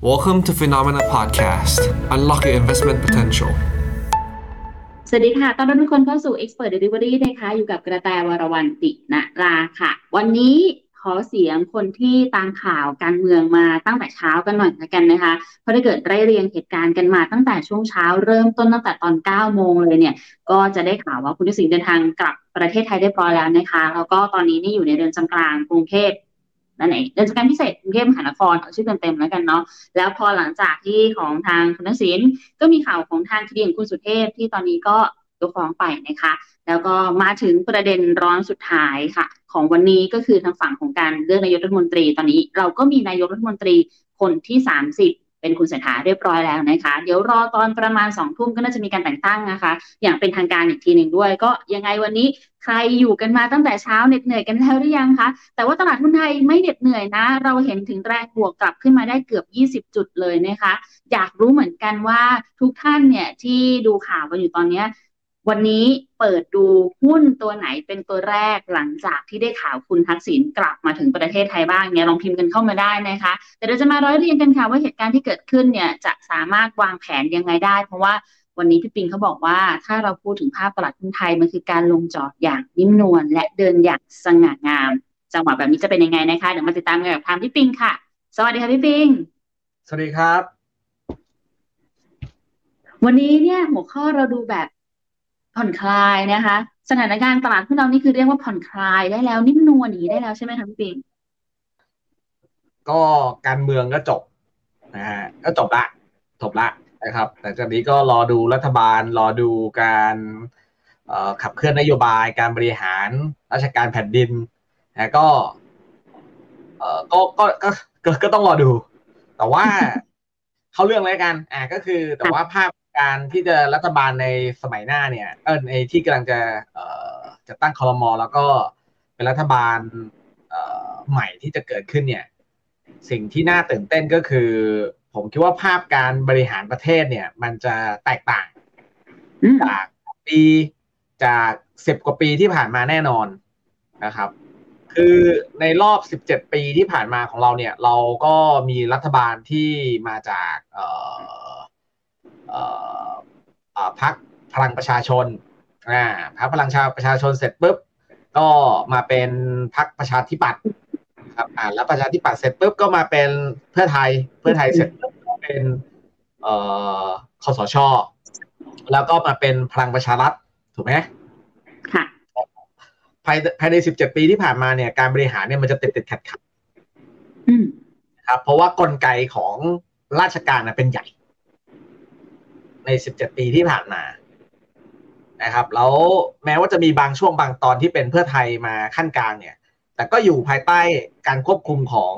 Welcome to Phenomena Podcast. Unlock your investment potential. สวัสดีค่ะ ตอนรับทุกคนเข้าสู่ Expert Delivery นะคะ อยู่กับกระแตวรวรรณติณราค่ะ วันนี้ขอเสียงคนที่ตามข่าวการเมืองมาตั้งแต่เช้ากันหน่อยละกันนะคะ เพราะถ้าเกิดไล่เรียงเหตุการณ์กันมาตั้งแต่ช่วงเช้าเริ่มต้นตั้งแต่ตอน 9 โมงเลยเนี่ย ก็จะได้ข่าวว่าคุณทักษิณเดินทางกลับประเทศไทยเรียบร้อยแล้วนะคะ แล้วก็ตอนนี้นี่อยู่ในเรือนจำกลางกรุงเทพ นั่นเองเรือนจำการพิเศษกรุงเทพมหานครเอาชื่อเต็มๆแล้วกันเนาะแล้วพอหลังจากที่ของทางคุณทักษิณก็มีข่าวของทางคดีของคุณสุเทพที่ตอนนี้ก็ยกฟ้องไปนะคะ แล้วก็มาถึงประเด็นร้อนสุดท้ายค่ะ ของวันนี้ก็คือทางฝั่งของการเลือกนายกรัฐมนตรี ตอนนี้เราก็มีนายกรัฐมนตรีคนที่ 30เป็นคุณเศรษฐาเรียบร้อยแล้วนะคะ เดี๋ยวรอตอนประมาณสองทุ่มก็น่าจะมีการแต่งตั้งนะคะ อย่างเป็นทางการอีกทีหนึ่งด้วย ก็ยังไงวันนี้ ใครอยู่กันมาตั้งแต่เช้าเหน็ดเหนื่อยกันแล้วหรือยังคะ แต่ว่าตลาดหุ้นไทยไม่เหน็ดเหนื่อยนะ เราเห็นถึงแรงบวกกลับขึ้นมาได้เกือบ 20 จุดเลยนะคะ อยากรู้เหมือนกันว่าทุกท่านเนี่ยที่ดูข่าวกันอยู่ตอนนี้วันนี้เปิดดูหุ้นตัวไหนเป็นตัวแรกหลังจากที่ได้ข่าวคุณทักษิณกลับมาถึงประเทศไทยบ้างเนี่ยลองพิมพ์กันเข้ามาได้นะคะ แต่เราจะมาร้อยเรียงกันค่ะว่าเหตุการณ์ที่เกิดขึ้นเนี่ยจะสามารถวางแผนยังไงได้ เพราะว่า วันนี้พี่ปิงเขาบอกว่าถ้าเราพูดถึงภาพตลาดหุ้นไทยมันคือการลงจอดอย่างนิ่มนวลและเดินอย่างสง่างาม จังหวะแบบนี้จะเป็นยังไงนะคะเดี๋ยวมาติดตามกันกับทางพี่ปิงค่ะ สวัสดีค่ะพี่ปิง สวัสดีครับ วันนี้เนี่ยหัวข้อเราดูแบบผ่อนคลายนะคะ สถานการณ์ตลาดหุ้นเรานี่คือเรียกว่าผ่อนคลายได้แล้วนิ่มนวลอย่างนี้ได้แล้วใช่ไหมคะพี่ปิง ก็การเมืองก็จบนะฮะก็จบละจบละ นะครับแต่จากนี้ก็รอดูรัฐบาลรอดูการขับเคลื่อนนโยบายการบริหารราชการแผ่นดินนะก็ก็ก็ก็ก็ก็ต้องรอดู แต่ว่าเข้าเรื่องเลยกัน อ่าก็คือ แต่ว่าภาพการที่จะรัฐบาลในสมัยหน้าเนี่ยเออในที่กำลังจะเอ่อจะตั้งคอรมอแล้วก็เป็นรัฐบาลเอ่อใหม่ที่จะเกิดขึ้นเนี่ย สิ่งที่น่าตื่นเต้นก็คือ ผมคิดว่าภาพการบริหารประเทศเนี่ย มันจะแตกต่างอืมจากปีจากสิบกว่าปีที่ผ่านมาแน่นอนนะครับ คือในรอบสิบเจ็ดปีที่ผ่านมาของเราเนี่ย เราก็มีรัฐบาลที่มาจากเอ่อเอ่อเอ่อพรรคพลังประชาชนอ่าพรรคพลังประชาชนเสร็จปุ๊บก็มาเป็นพรรคประชาธิปัตย์ ครับอ่าแล้วประชาธิปัตย์เสร็จปุ๊บก็มาเป็นเพื่อไทยเพื่อไทยเสร็จปุ๊บก็เป็นเอ่อคสชแล้วก็มาเป็นพลังประชารัฐถูกไหมค่ะภายภายในสิบเจ็ดปีที่ผ่านมาเนี่ยการบริหารเนี่ยมันจะติดติดขัดขัดอืมๆครับเพราะว่ากลไกของราชการนะเป็นใหญ่ ในสิบเจ็ดปีที่ผ่านมานะครับ แล้วแม้ว่าจะมีบางช่วงบางตอนที่เป็นเพื่อไทยมาขั้นกลางเนี่ย แต่ก็อยู่ภายใต้การควบคุมของ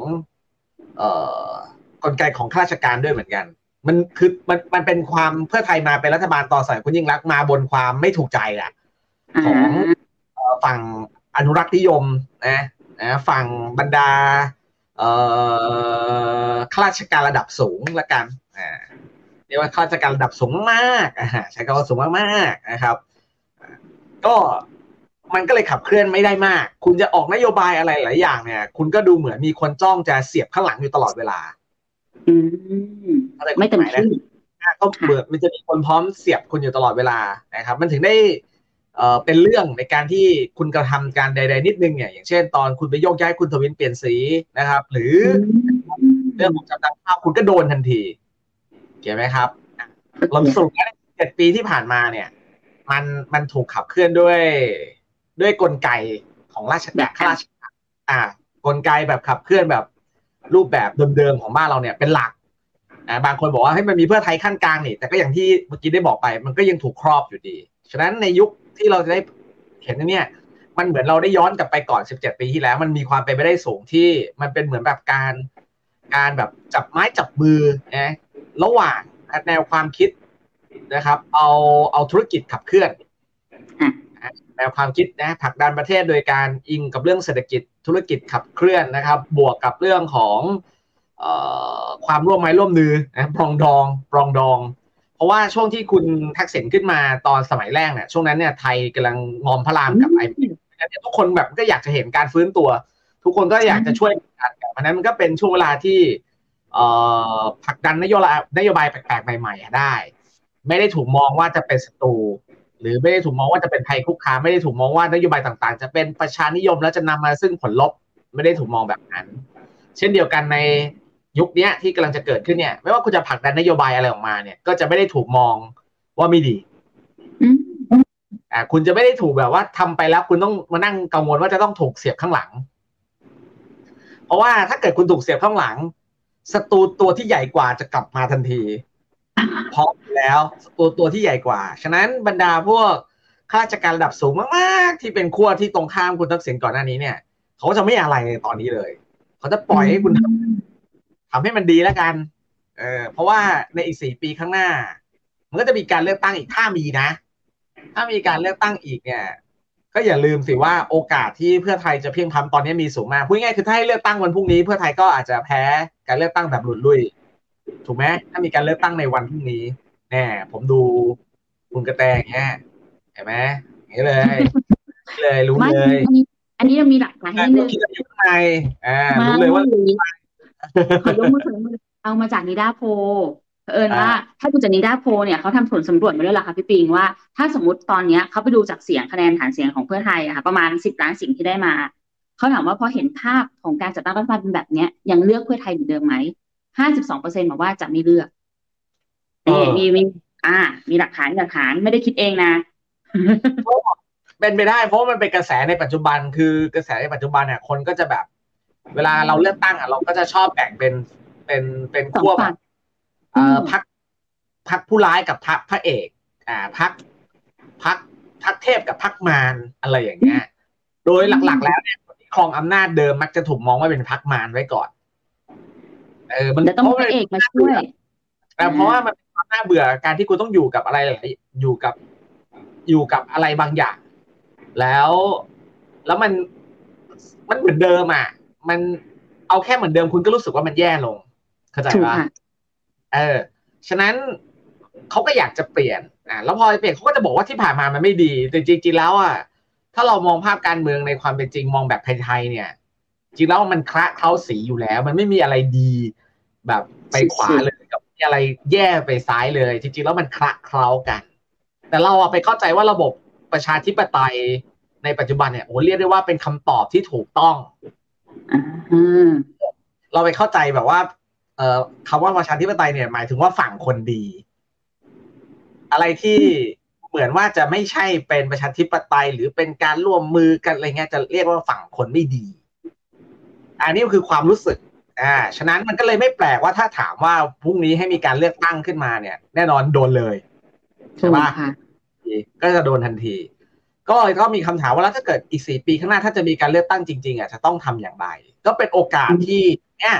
เอ่อกลไกของข้าราชการด้วยเหมือนกัน มันคือมันมันเป็นความเพื่อไทยมาเป็นรัฐบาลต่อสมัยคุณยิ่งรักมาบนความไม่ถูกใจอะอ่าของฝั่งอนุรักษ์นิยมนะนะฝั่งบรรดาเอ่อข้าราชการระดับสูงละกันอ่าเรียกว่าข้าราชการระดับสูงมากอ่าใช้คำว่าสูงมากๆนะครับ ก็ มันก็เลยขับเคลื่อนไม่ได้มาก คุณจะออกนโยบายอะไรหลายอย่างเนี่ย คุณก็ดูเหมือนมีคนจ้องจะเสียบข้างหลังอยู่ตลอดเวลา อืมอะไรไม่เต็มที่ก็เบื่อมันจะมีคนพร้อมเสียบคุณอยู่ตลอดเวลานะครับ มันถึงได้เอ่อเป็นเรื่องในการที่คุณกระทำการใด ๆ นิดนึงเนี่ย อย่างเช่น ตอนคุณไปโยกย้ายคุณทวินเปลี่ยนสีนะครับ หรือเรื่องของจำนำข้าวคุณก็โดนทันทีเขียนไหมครับอะเราสรุปแล้วเจ็ดปีที่ผ่านมาเนี่ย มันมันถูกขับเคลื่อนด้วย ด้วยกลไกของราชการข้าราชการอ่า กลไกแบบขับเคลื่อนแบบรูปแบบเดิมๆของบ้านเราเนี่ยเป็นหลักอ่าบางคนบอกว่าให้ยมันมีเพื่อไทยขั้นกลางนี่แต่ก็อย่างที่เมื่อกี้ได้บอกไป มันก็ยังถูกครอบอยู่ดี ฉะนั้นในยุคที่เราจะได้เห็นเนี่ย มันเหมือนเราได้ย้อนกลับไปก่อน 17 ปีที่แล้ว มันมีความเป็นไปได้สูงที่มันเป็นเหมือนแบบการการแบบจับไม้จับมือนะระหว่างแนวความคิดนะครับ เอาเอาธุรกิจขับเคลื่อนอะนะ แนวความคิดนะผลักดันประเทศโดยการอิงกับเรื่องเศรษฐกิจธุรกิจขับเคลื่อนนะครับ บวกกับเรื่องของเอ่อความร่วมไม้ร่วมมือนะปรองดองปรองดอง เพราะว่าช่วงที่คุณทักษิณขึ้นมาตอนสมัยแรกเนี่ยช่วงนั้นเนี่ยไทยกำลังงอมพระรามกับไอเนี่ยทุกคนแบบก็อยากจะเห็นการฟื้นตัว ทุกคนก็อยากจะช่วยกันเพราะฉะนั้นมันก็เป็นช่วงเวลาที่เอ่อผลักดันนโยบายนโยบายแปลกๆใหม่ๆอะได้ ไม่ได้ถูกมองว่าจะเป็นศัตรู หรือไม่ได้ถูกมองว่าจะเป็นภัยคุกคามไม่ได้ถูกมองว่านโยบายต่างๆ จะเป็นประชานิยมแล้วจะนำมาซึ่งผลลบไม่ได้ถูกมองแบบนั้น เช่นเดียวกันในยุคนี้ที่กำลังจะเกิดขึ้นเนี่ย ไม่ว่าคุณจะผลักดันนโยบายอะไรออกมาเนี่ย ก็จะไม่ได้ถูกมองว่าไม่ดีอ่าคุณจะไม่ได้ถูกแบบว่าทำไปแล้วคุณต้องมานั่งกังวลว่าจะต้องถูกเสียบข้างหลัง เพราะว่าถ้าเกิดคุณถูกเสียบข้างหลังศัตรูตัวที่ใหญ่กว่าจะกลับมาทันที พร้อมแล้วตัวตัวที่ใหญ่กว่า ฉะนั้นบรรดาพวกข้าราชการระดับสูงมากๆ ที่เป็นขั้วที่ตรงข้ามคุณทักษิณก่อนหน้านี้เนี่ย เขาจะไม่อะไรในตอนนี้เลย เขาจะปล่อยให้คุณทำทำให้มันดีแล้วกัน เออเพราะว่าในอีกสี่ปีข้างหน้า มันก็จะมีการเลือกตั้งอีกถ้ามีนะ ถ้ามีการเลือกตั้งอีกเนี่ย ก็อย่าลืมสิว่าโอกาสที่เพื่อไทยจะเพียงพำตอนนี้มีสูงมากพูดง่ายคือถ้าให้เลือกตั้งวันพรุ่งนี้ เพื่อไทยก็อาจจะแพ้การเลือกตั้งแบบหลุดลุ่ย ถูกไหมถ้ามีการเลือกตั้งในวันพรุ่งนี้แน่ผมดูคุณกระแตอย่างเงี้ยเห็นไหมอย่างนี้เลยเลยรู้ไม่เลยอันนี้อันนี้เรามีหลักฐานแต่นิดนึก็งคิดว่าอยู่ข้างในอ่ามารู้เลยว่าขอยกมือขอยกมือเอามาจากนิด้าโพลเผอิญว่าอ่าถ้าดูจากนิด้าโพลเนี่ยเขาทำผลสำรวจมาด้วยล่ะค่ะพี่ปิงว่าถ้าสมมติตอนเนี้ยเขาไปดูจากเสียงคะแนนฐานเสียงของเพื่อไทยอะค่ะประมาณสิบล้านเสียงที่ได้มาเขาถามว่าพอเห็นภาพของการจัดตั้งรัฐบาลเป็นแบบเนี้ยยังเลือกเพื่อไทยเหมือนเดิมไหม ห้าสิบสองเปอร์เซ็นต์บอกว่าจะไม่เลือกเออนี่มีมีอ่า มีหลักฐานมีหลักฐานไม่ได้คิดเองนะเป็นไปได้เพราะมันเป็นกระแสในปัจจุบันคือกระแสในปัจจุบันเนี่ยคนก็จะแบบ เวลาเราเลือกตั้งอะเราก็จะชอบแบ่งเป็นเป็นเป็นสองขั้วแบฝั่บงเอ่ออืมพักพักผู้ร้ายกับพักพระเอก อ่าพักพักพักเทพกับพักมารอะไรอย่างเงี้ย โดยหลักๆ แล้วเนี่ยคนที่ครองอำนาจเดิมมักจะถูกมองว่าเป็นพักมารไว้ก่อน เออมันเดี๋ยวต้องเพมีราะพมันระเอกมาช่วยแต่เพราะว่ามันเป็นความน่าเบื่อการที่คุณต้องอยู่กับอะไรหลายอยู่กับ อยู่กับอะไรบางอย่าง แล้ว แล้วมันมันเหมือนเดิมอะ มันเอาแค่เหมือนเดิมคุณก็รู้สึกว่ามันแย่ลง เข้าใจถูกปะค่ะเออ ฉะนั้นเขาก็อยากจะเปลี่ยน อ่าแล้วพอเปลี่ยนเขาก็จะบอกว่าที่ผ่านมามันไม่ดี แต่จริงๆแล้วอะ ถ้าเรามองภาพการเมืองในความเป็นจริงมองแบบไทยๆเนี่ย จริงแล้วมันคละเคล้าสีอยู่แล้ว มันไม่มีอะไรดี แบบไปขวาเลยกับมีอะไรแย่ไปซ้ายเลย จริงๆแล้วมันคละเคล้ากัน แต่เราอะไปเข้าใจว่าระบบประชาธิปไตยในปัจจุบันเนี่ยโอ้เรียกได้ว่าเป็นคำตอบที่ถูกต้องอ่าเราไปเข้าใจแบบว่า เอ่อคำว่าประชาธิปไตยเนี่ยหมายถึงว่าฝั่งคนดี อะไรที่เหมือนว่าจะไม่ใช่เป็นประชาธิปไตย หรือเป็นการร่วมมือกันอะไรเงี้ยจะเรียกว่าฝั่งคนไม่ดี อันนี้คือความรู้สึก อ่าฉะนั้นมันก็เลยไม่แปลกว่าถ้าถามว่าพรุ่งนี้ให้มีการเลือกตั้งขึ้นมาเนี่ย แน่นอนโดนเลยถูกค่ะก็จะโดนทันที ก็ก็มีคำถามว่าแล้วถ้าเกิดอีกสี่ปีข้างหน้าถ้าจะมีการเลือกตั้งจริงๆอะจะต้องทำอย่างไร ก็เป็นโอกาสที่เนี่ย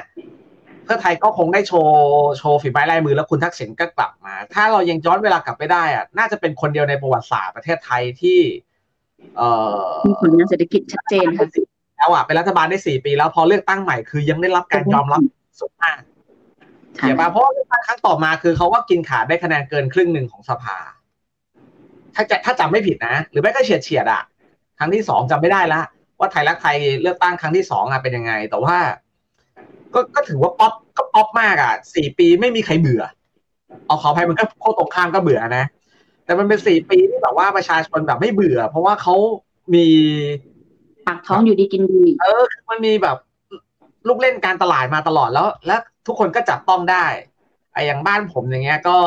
เพื่อไทยก็คงได้โชว์โชว์ฝีไม้ลายมือแล้วคุณทักษิณก็กลับมา ถ้าเรายังย้อนเวลากลับไปได้อะน่าจะเป็นคนเดียวในประวัติศาสตร์ประเทศไทยที่ เอ่อมีผลงานเศรษฐกิจชัดเจนค่ะ แล้วอะเป็นรัฐบาลได้สี่ปีแล้วพอเลือกตั้งใหม่คือยังได้รับการยอมรับสูงมากค่ะเดี๋ยวมาเพราะว่าเลือกตั้งครั้งต่อมาคือเขาว่ากินขาดได้คะแนนเกินครึ่งหนึ่งของสภา ถ้าจะถ้าจำไม่ผิดนะ หรือไม่ก็เฉียดเฉียดๆอะ ครั้งที่สองจำไม่ได้ละ ว่าไทยรักไทยเลือกตั้งครั้งที่สองอะเป็นยังไง แต่ว่า ก็ก็ถือว่าป๊อปก็ป๊อปมากอะสี่ปีไม่มีใครเบื่อเอาขออภัยมันก็โคตรตรงข้ามก็เบื่อนะแต่มันเป็นสี่ปีที่แบบว่าประชาชนแบบไม่เบื่อ เพราะว่าเขามี ปากท้องอยู่ดีกินดี เออมันมีแบบลูกเล่นการตลาดมาตลอดแล้ว แล้วทุกคนก็จับต้องได้ไอ้อย่างบ้านผมอย่างเงี้ยก็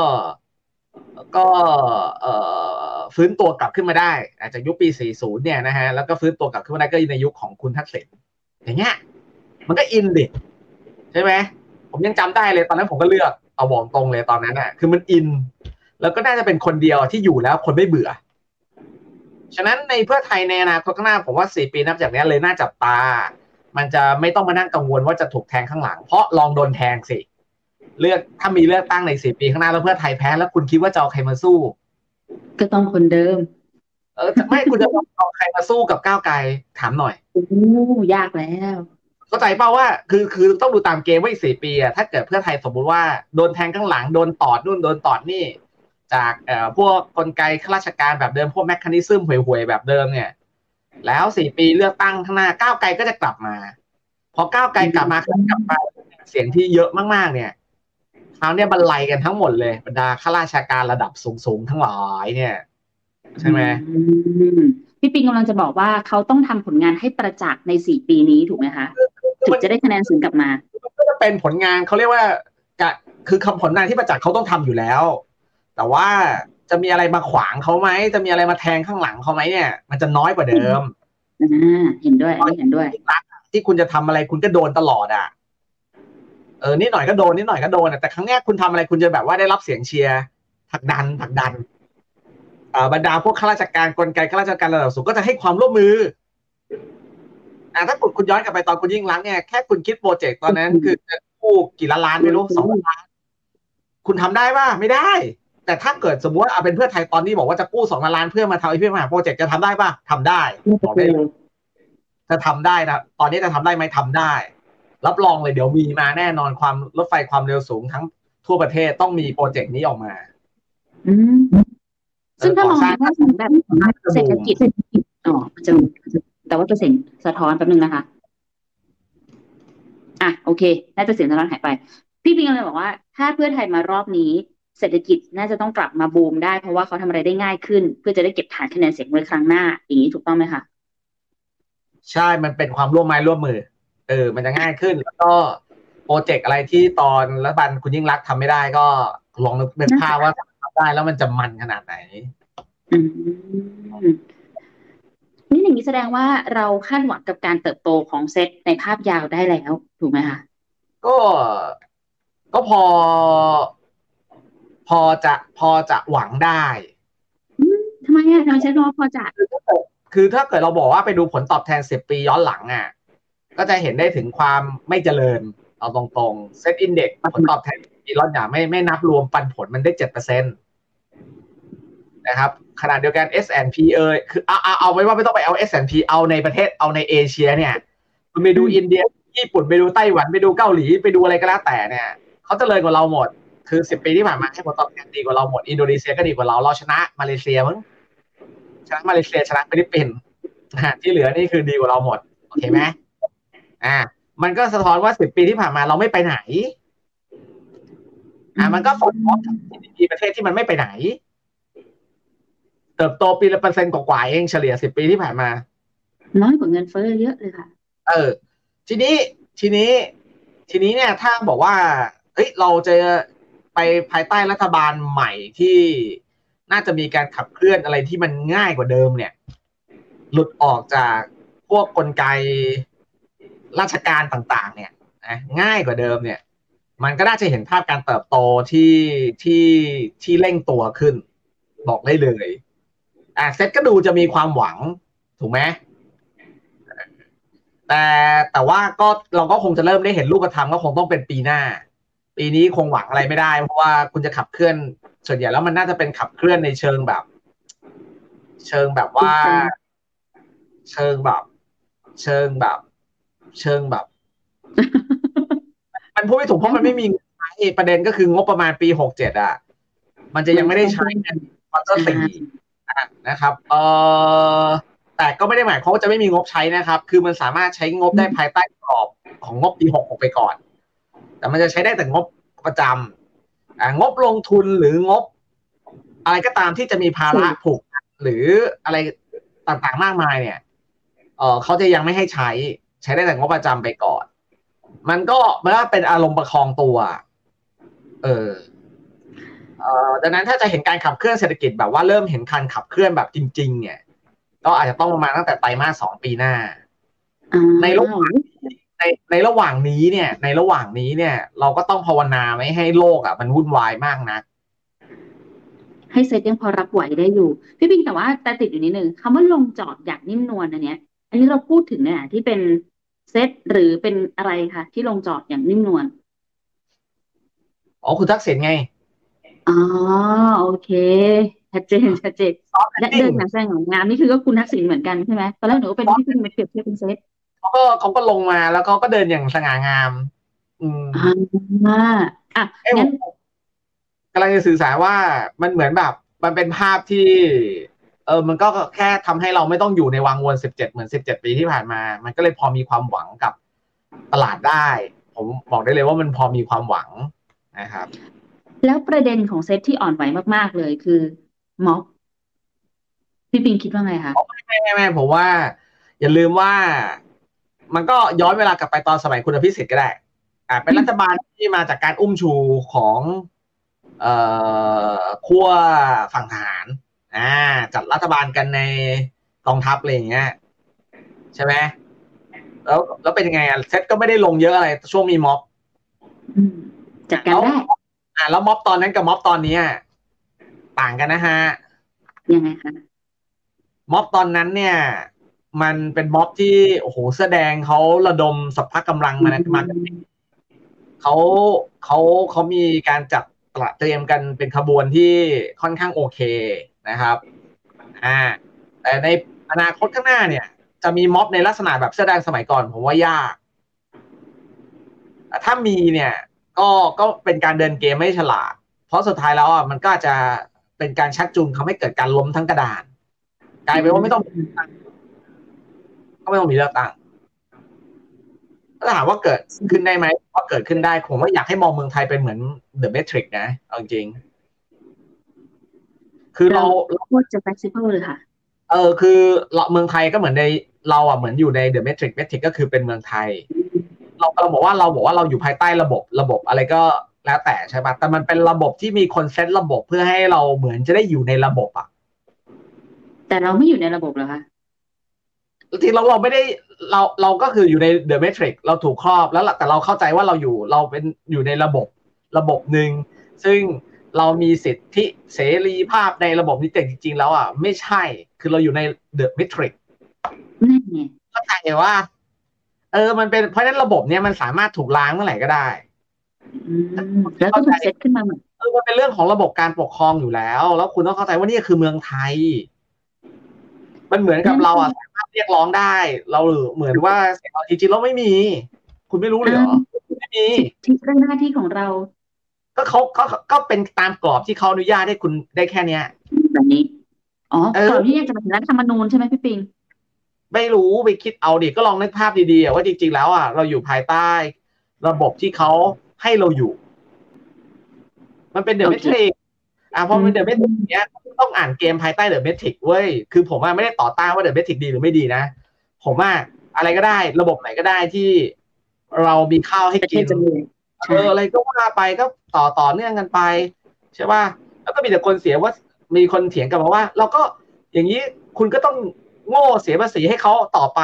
ก็เอ่อฟื้นตัวกลับขึ้นมาได้ อาจจะยุคปี 40 เนี่ยนะฮะแล้วก็ฟื้นตัวกลับขึ้นมาได้ก็ในยุคของคุณทักษิณอย่างเงี้ยมันก็ in ดิใช่ไหมผมยังจำได้เลยตอนนั้นผมก็เลือกเอาบอกตรงเลยตอนนั้นอะ คือมัน in แล้วก็น่าจะเป็นคนเดียวที่อยู่แล้วคนไม่เบื่อ ฉะนั้นในเพื่อไทยในอนาคตข้างหน้าผมว่าสี่ปีนับจากนี้เลยน่าจับตา มันจะไม่ต้องมานั่งกังวลว่าจะถูกแทงข้างหลัง เพราะลองโดนแทงสิ เลือกถ้ามีเลือกตั้งในสี่ปีข้างหน้าแล้วเพื่อไทยแพ้แล้วคุณคิดว่าจะเอาใครมาสู้ ก็ต้องคนเดิม เออไม่คุณจะเอาใครมาสู้กับก้าวไกลถามหน่อยโอ้ยากแล้วเข้าใจเปล่าว่าคือคือต้องดูตามเกมว่าอีกสี่ปีอะถ้าเกิดเพื่อไทยสมมุติว่าโดนแทงข้างหลังโดนตอดนู่นโดนตอดนี่ จากเอ่อพวกกลไกข้าราชการแบบเดิม พวกแมคคานิซึมห่วยๆ แบบเดิมเนี่ย แล้วสี่ปีเลือกตั้งข้างหน้าก้าวไกลก็จะกลับมา พอก้าวไกลกลับมาอืมกลับมาเสียงที่เยอะมากๆ เนี่ยคราวเนี้ยบรรลัยกันทั้งหมดเลยบรรดาข้าราชการระดับสูงๆทั้งหลายเนี่ย ใช่ไหมอืมพี่ปิงกำลังจะบอกว่าเขาต้องทำผลงานให้ประจักษ์ในสี่ปีนี้ถูกไหมคะถึงจะได้คะแนนสูงกลับมามันก็จะเป็นผลงานเขาเรียกว่ากะคือคำผลงานที่ประจักษ์เขาต้องทำอยู่แล้ว แต่ว่าจะมีอะไรมาขวางเขาไหม จะมีอะไรมาแทงข้างหลังเขาไหมเนี่ย มันจะน้อยกว่าเดิมอ่าเห็นด้วยอันนี้เห็นด้วยที่คุณจะทำอะไรคุณก็โดนตลอดอะ เออนิดหน่อยก็โดนนิดหน่อยก็โดนอะแต่ครั้งเนี้ยคุณทำอะไรคุณจะแบบว่าได้รับเสียงเชียร์ผลักดันผลักดันเอ่อบรรดาพวกข้าราชการกลไกข้าราชการระดับสูงก็จะให้ความร่วมมืออ่าถ้าคุณคุณย้อนกลับไปตอนคุณยิ่งรักษณ์เนี่ยแค่คุณคิดโปรเจกต์ตอนนั้น คือจะกู้กี่ล้านล้านไม่รู้สองล้านล้านคุณทำได้ป่ะไม่ได้ แต่ถ้าเกิดสมมติว่าเอาเป็นเพื่อไทยตอนนี้บอกว่าจะกู้สองล้านล้านเพื่อมาทำไอ้เพื่อมหาโปรเจกต์จะทำได้ป่ะทำได้บอกได้เลยจะทำได้นะตอนนี้จะทำได้ไหมทำได้ รับรองเลยเดี๋ยวมีมาแน่นอนความรถไฟความเร็วสูงทั้งทั่วประเทศต้องมีโปรเจกต์นี้ออกมา อืมซึ่งถ้ามองในแง่ของแบบเศรษฐกิจอ๋อจะแต่ว่าจะเสียงสะท้อนแป๊บนึงนะคะ อะโอเค น่าจะเสียงสะท้อนหายไป พี่ปิงเลยบอกว่า ถ้าเพื่อไทยมารอบนี้ เศรษฐกิจน่าจะต้องกลับมาบูมได้เพราะว่าเขาทำอะไรได้ง่ายขึ้น เพื่อจะได้เก็บฐานคะแนนเสียงไว้ครั้งหน้า อย่างนี้ถูกต้องไหมคะใช่มันเป็นความร่วมไม้ร่วมมือ เออ มันจะง่ายขึ้น แล้วก็โปรเจกต์อะไรที่ตอนรัฐบาลคุณยิ่งรักษณ์ทำไม่ได้ก็ลองนึกเป็นภาพว่าถ้าทำได้แล้วมันจะมันขนาดไหนอืมนี่อย่างนี้แสดงว่าเราคาดหวังกับการเติบโตของเซตในภาพยาวได้แล้ว ถูกไหมคะก็ก็พอ พอจะพอจะหวังได้ทำไมอะทำไมใช้คำว่าพอจะคือถ้าเกิดเราบอกว่าไปดูผลตอบแทน10ปีย้อนหลังอะก็จะเห็นได้ถึงความไม่เจริญเอาตรงๆ SET Index ผลตอบแทนปีย้อนหลังไม่ไม่นับรวมปันผลมันได้เจ็ดเปอร์เซ็นต์นะครับขณะเดียวกัน S&P เอยคือเอาเอาเอาไว้ว่าไม่ต้องไปเอา S&P เอาในประเทศเอาในเอเชีย เนี่ยคุณไปดูอินเดีย ญี่ปุ่นไปดูไต้หวันไปดูเกาหลีไปดูอะไรก็แล้วแต่เนี่ยเขาเจริญกว่าเราหมด คือสิบปีที่ผ่านมาให้ผลตอบแทนดีกว่าเราหมดอินโดนีเซียก็ดีกว่าเราเราชนะมาเลเซียมั้งชนะมาเลเซียชนะฟิลิปปินส์นะฮะที่เหลือนี่คือดีกว่าเราหมดโอเคไหมอ่า มันก็สะท้อนว่าสิบปีที่ผ่านมาเราไม่ไปไหน อ่า มันก็สอดคล้องกับ GDP ประเทศที่มันไม่ไปไหน เติบโตปีละเปอร์เซ็นต์กว่าๆเองเฉลี่ยสิบปีที่ผ่านมา น้อยกว่าเงินเฟ้อเยอะเลยค่ะ เออ ทีนี้ทีนี้ ทีนี้เนี่ยถ้าบอกว่าเอ้ยเราจะ ไปภายใต้รัฐบาลใหม่ที่น่าจะมีการขับเคลื่อนอะไรที่มันง่ายกว่าเดิมเนี่ย หลุดออกจากพวกกลไกราชการต่าง ๆ เนี่ยนะง่ายกว่าเดิมเนี่ย มันก็น่าจะเห็นภาพการเติบโตที่ที่ที่เร่งตัวขึ้น บอกได้เลยอะเซตก็ดูจะมีความหวังถูกไหมแต่แต่ว่าก็เราก็คงจะเริ่มได้เห็นรูปธรรมก็คงต้องเป็นปีหน้า ปีนี้คงหวังอะไรไม่ได้ เพราะว่าคุณจะขับเคลื่อน ส่วนใหญ่แล้วมันน่าจะเป็นขับเคลื่อนในเชิงแบบ เชิงแบบว่า เชิงแบบ เชิงแบบ เชิงแบบ มันพูดไม่ถูกเพราะมันไม่มีใช้ประเด็นก็คืองบประมาณปีหกเจ็ดอะ มันจะยังไม่ได้ใช้เงิน quarter สี่นะครับเออแต่ก็ไม่ได้หมายความว่าจะไม่มีงบใช้นะครับ คือมันสามารถใช้งบได้ภายใต้กรอบของงบปีหกหกไปก่อน แต่มันจะใช้ได้แต่งบประจำอ่างบลงทุนหรืองบ อะไรก็ตามที่จะมีภาระผูกพันหรืออะไรต่างๆมากมายเนี่ยเออเขาจะยังไม่ให้ใช้ ใช้ได้แต่งบประจำไปก่อน มันก็มันก็เป็นอารมณ์ประคองตัว เออเอ่อดังนั้นถ้าจะเห็นการขับเคลื่อนเศรษฐกิจแบบว่าเริ่มเห็นการขับเคลื่อนแบบจริง ๆ เนี่ย ก็อาจจะต้องประมาณตั้งแต่ไตรมาสสองปีหน้าอ่าในระหว่าง ในในระหว่างนี้เนี่ย ในระหว่างนี้เนี่ย เราก็ต้องภาวนาไม่ให้โลกอะมันวุ่นวายมากนะให้เซตยังพอรับไหวได้อยู่ พี่ปิงแต่ว่าแต่ติดอยู่นิดนึงคำว่าลงจอดอย่างนิ่มนวลอันเนี้ย อันนี้เราพูดถึงเนี่ยที่เป็นเซตหรือเป็นอะไรคะที่ลงจอดอย่างนิ่มนวลอ๋อคุณทักษิณไงอ๋อโอเคชัดเจนชัดเจนและเดินอย่างแสง่งามนี่คือก็คุณทักษิณเหมือนกันใช่ไหมตอนแรกหนูก็เป็นพี่ปิงมาเปรียบเทียบเป็นเซต เขาก็เขาก็ลงมาแล้วเขาก็เดินอย่างสง่างาม อืมอ่าอะเอ้ยงั้นผมกำลังจะสื่อสารว่ามันเหมือนแบบ มันเป็นภาพที่ เออ มันก็แค่ทำให้เราไม่ต้องอยู่ในวังวนสิบเจ็ดเหมือนสิบเจ็ดปีที่ผ่านมา มันก็เลยพอมีความหวังกับตลาดได้ ผมบอกได้เลยว่ามันพอมีความหวังนะครับ แล้วประเด็นของเซตที่อ่อนไหวมาก ๆ เลยคือม็อบพี่ปิงคิดว่าไงคะไม่ไม่ไม่ผมว่า อย่าลืมว่า มันก็ย้อนเวลากลับไปตอนสมัยคุณอภิสิทธิ์ก็ได้ อ่า เป็นรัฐบาลที่มาจากการอุ้มชูของเอ่อขั้วฝั่งทหาร อ่า จัดรัฐบาลกันในกองทัพอะไรอย่างเงี้ยใช่ไหมแล้วแล้วเป็นยังไงอะเซตก็ไม่ได้ลงเยอะอะไรช่วงมีม็อบอืมจัดการได้อ่าแล้วม็อบตอนนั้นกับม็อบตอนเนี้ยต่างกันนะฮะยังไงคะม็อบตอนนั้นเนี่ย มันเป็นม็อบที่โอ้โหแสดงเขาระดมสัพพะกำลังมานะมาเขาเขาเขามีการจัดตระเตรียมกันเป็นขบวนที่ค่อนข้างโอเคนะครับอ่าแต่ในอนาคตข้างหน้าเนี่ย จะมีม็อบในลักษณะแบบแสดงสมัยก่อนผมว่ายากแต่ถ้ามีเนี่ย ก็ก็เป็นการเดินเกมไม่ฉลาด เพราะสุดท้ายแล้วอะมันก็จะเป็นการชักจูงทำให้เกิดการล้มทั้งกระดาน กลายเป็นว่าไม่ต้อง ก็ไม่ต้องมีเลือกตั้งถ้าถามว่าเกิดขึ้นได้ไหมว่าเกิดขึ้นได้ผมว่าอยากให้มองเมืองไทยเป็นเหมือนเดอะเมทริกนะเอาจริง คือเราโคตรจะ flexible เลยค่ะ เออคือเราเมืองไทยก็เหมือนในเราอะเหมือนอยู่ในเดอะเมทริกเมทริกก็คือเป็นเมืองไทย เราเราบอกว่าเราบอกว่าเราอยู่ภายใต้ระบบระบบอะไรก็แล้วแต่ใช่ปะแต่มันเป็นระบบที่มีคนเซตระบบเพื่อให้เราเหมือนจะได้อยู่ในระบบอะ แต่เราไม่อยู่ในระบบเหรอคะ จริงๆเราเราไม่ได้เราเราก็คืออยู่ในเดอะเมทริกเราถูกครอบแล้วล่ะแต่เราเข้าใจว่าเราอยู่เราเป็นอยู่ในระบบระบบหนึ่งซึ่งเรามีสิทธิเสรีภาพในระบบนี้แต่จริง ๆ แล้วอะไม่ใช่ คือเราอยู่ในเดอะเมทริกนั่นไงเข้าใจว่า เออ มันเป็นเพราะฉะนั้นระบบเนี้ยมันสามารถถูกล้างเมื่อไหร่ก็ได้อืมแล้วก็ถูกเซตขึ้นมาใหม่เออมันเป็นเรื่องของระบบการปกครองอยู่แล้ว แล้วคุณต้องเข้าใจว่านี่คือเมืองไทย มันเหมือนกับเราอะสามารถ เรียกร้องได้ เราเหมือนว่าเสียงเราจริงๆเราไม่มี คุณไม่รู้เลยเหรอไม่มีที่เรื่องหน้าที่ของเรา ก็เขาก็ก็เป็นตามกรอบที่เขาอนุญาตให้คุณได้แค่เนี้ยแบบนี้อ๋อเออก่อนที่ยังจะมาถึงรัฐธรรมนูญใช่ไหมพี่ปิงไม่รู้ไปคิดเอาดิก็ลองนึกภาพดีๆอะว่าจริงๆแล้วอะเราอยู่ภายใต้ ระบบที่เขาให้เราอยู่ มันเป็น the โอ Matrix อะพอมัน the Matrix เนี้ยต้องอ่านเกมภายใต้ the Matrix เว้ยคือผมว่าไม่ได้ต่อต้านว่า the Matrix ดีหรือไม่ดีนะ ผมว่าอะไรก็ได้ระบบไหนก็ได้ที่เรามีข้าวให้ประเทกิศนจะมีเอออะไรก็ว่าไปก็ต่อต่อเนื่องกันไปใช่ป่ะแล้วก็มีแต่คนเสียว่ามีคนเถียงกันมาว่า เราก็อย่างนี้คุณก็ต้องโง่เสียภาษีให้เขาต่อไป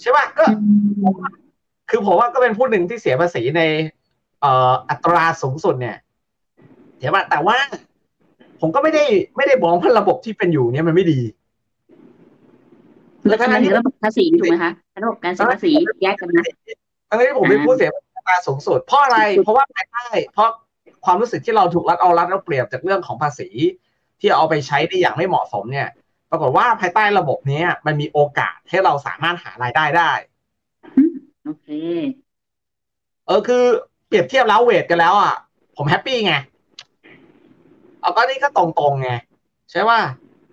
ใช่ป่ะก็ คือผมว่าก็เป็นผู้หนึ่งที่เสียภาษีใน เอ่ออัตราสูงสุดเนี่ย เห็นป่ะแต่ว่า ผมก็ไม่ได้ไม่ได้บอกว่าระบบที่เป็นอยู่เนี่ยมันไม่ดีแล้วทำไมถึงระบบภาษีถูกไหมคะระบบการเสียภาษีแยกกันนะทั้งที่ผมเป็นผู้เสียภาษีอัตราสูงสุดเพราะอะไร เพราะว่าภายใต้เพราะความรู้สึกที่เราถูกรัดเอารัดเอาเปรียบจากเรื่องของภาษี ที่เอาไปใช้ได้อย่างไม่เหมาะสมเนี่ย ปรากฏว่าภายใต้ระบบเนี้ยมันมีโอกาสให้เราสามารถหารายได้ได้โอเคเออคือเปรียบเทียบแล้ว weight กันแล้วอะ ผม happy ไง เอาก็นี่ก็ตรงๆไงใช่ว่า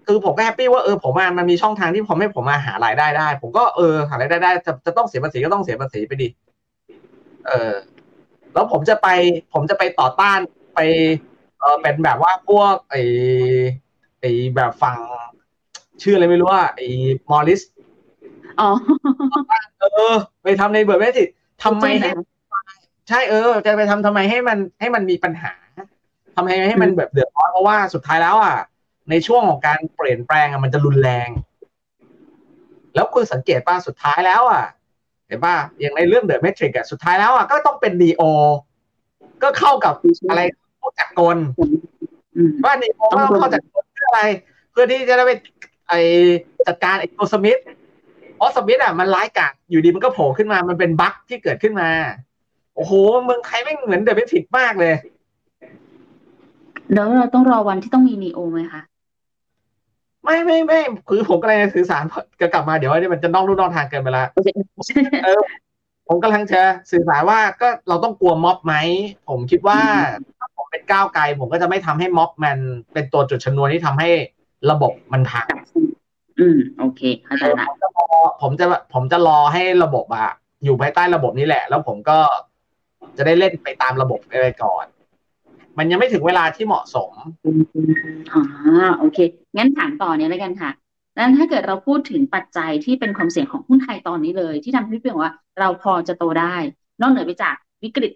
คือผมก็ happy ว่าเออผมอะมันมีช่องทางที่ผมให้ผมมาหารายได้ได้ ผมก็เออหารายได้ได้จะจะต้องเสียภาษีก็ต้องเสียภาษีไปดิเออ แล้วผมจะไป ผมจะไปต่อต้านไป เออเป็นแบบว่าพวกไอไอแบบฝั่งชื่ออะไรไม่รู้ว่าไอมอริสอ๋อเออ ไปทำในเบอร์เมจิทำไมให้ใช่เออ จะไปทำทำไมให้มันให้มันมีปัญหา ทำไมให้มันแบบเดือดร้อนเพราะว่าสุดท้ายแล้วอะในช่วงของการเปลี่ยนแปลงอะมันจะรุนแรง แล้วคุณสังเกตป่ะสุดท้ายแล้วอะเห็นป่ะอย่างในเรื่องเดอะเมทริกอะสุดท้ายแล้วอะก็ต้องเป็นนีโอ ก็เข้ากับอะไรเข้าจากกลอืมว่านีโอต้องก็เข้าจากกลเพื่ออะไร เพื่อที่จะได้ไปไอจัดการไอตัวสมิธเพราะสมิธอะมันร้ายกาจอยู่ดีมันก็โผล่ขึ้นมามันเป็นบั๊กที่เกิดขึ้นมา โอ้โหเมืองไทยไม่งเหมือนเดอะเมทริกมากเลย แล้วเราต้องรอวันที่ต้องมีนีโอไหมคะไม่ไม่ไม่คือผมกำลังจะสื่อสารจะกลับมาเดี๋ยวอันนี้มันจะนอกรูนอกทางเกินไปละโอเคผมกำลังจะสื่อสารว่าก็เราต้องกลัวม็อบไหมผมคิดว่าถ้าผมเป็นก้าวไกล ผมก็จะไม่ทำให้ม็อบมันเป็นตัวจุดชนวนที่ทำให้ระบบมันพังอืมโอเคเข้าใจละผมจะรอผมจะผมจะรอให้ระบบอะอยู่ภายใต้ระบบนี้แหละ แล้วผมก็จะได้เล่นไปตามระบบไปก่อน มันยังไม่ถึงเวลาที่เหมาะสมอ๋อโอเค งั้นถามต่อเนี่ยแล้วกันค่ะนั้นถ้าเกิดเราพูดถึงปัจจัยที่เป็นความเสี่ยงของหุ้นไทยตอนนี้เลย ที่ทำให้พี่เปียงว่าเราพอจะโตได้ นอกเหนือไปจากวิกฤต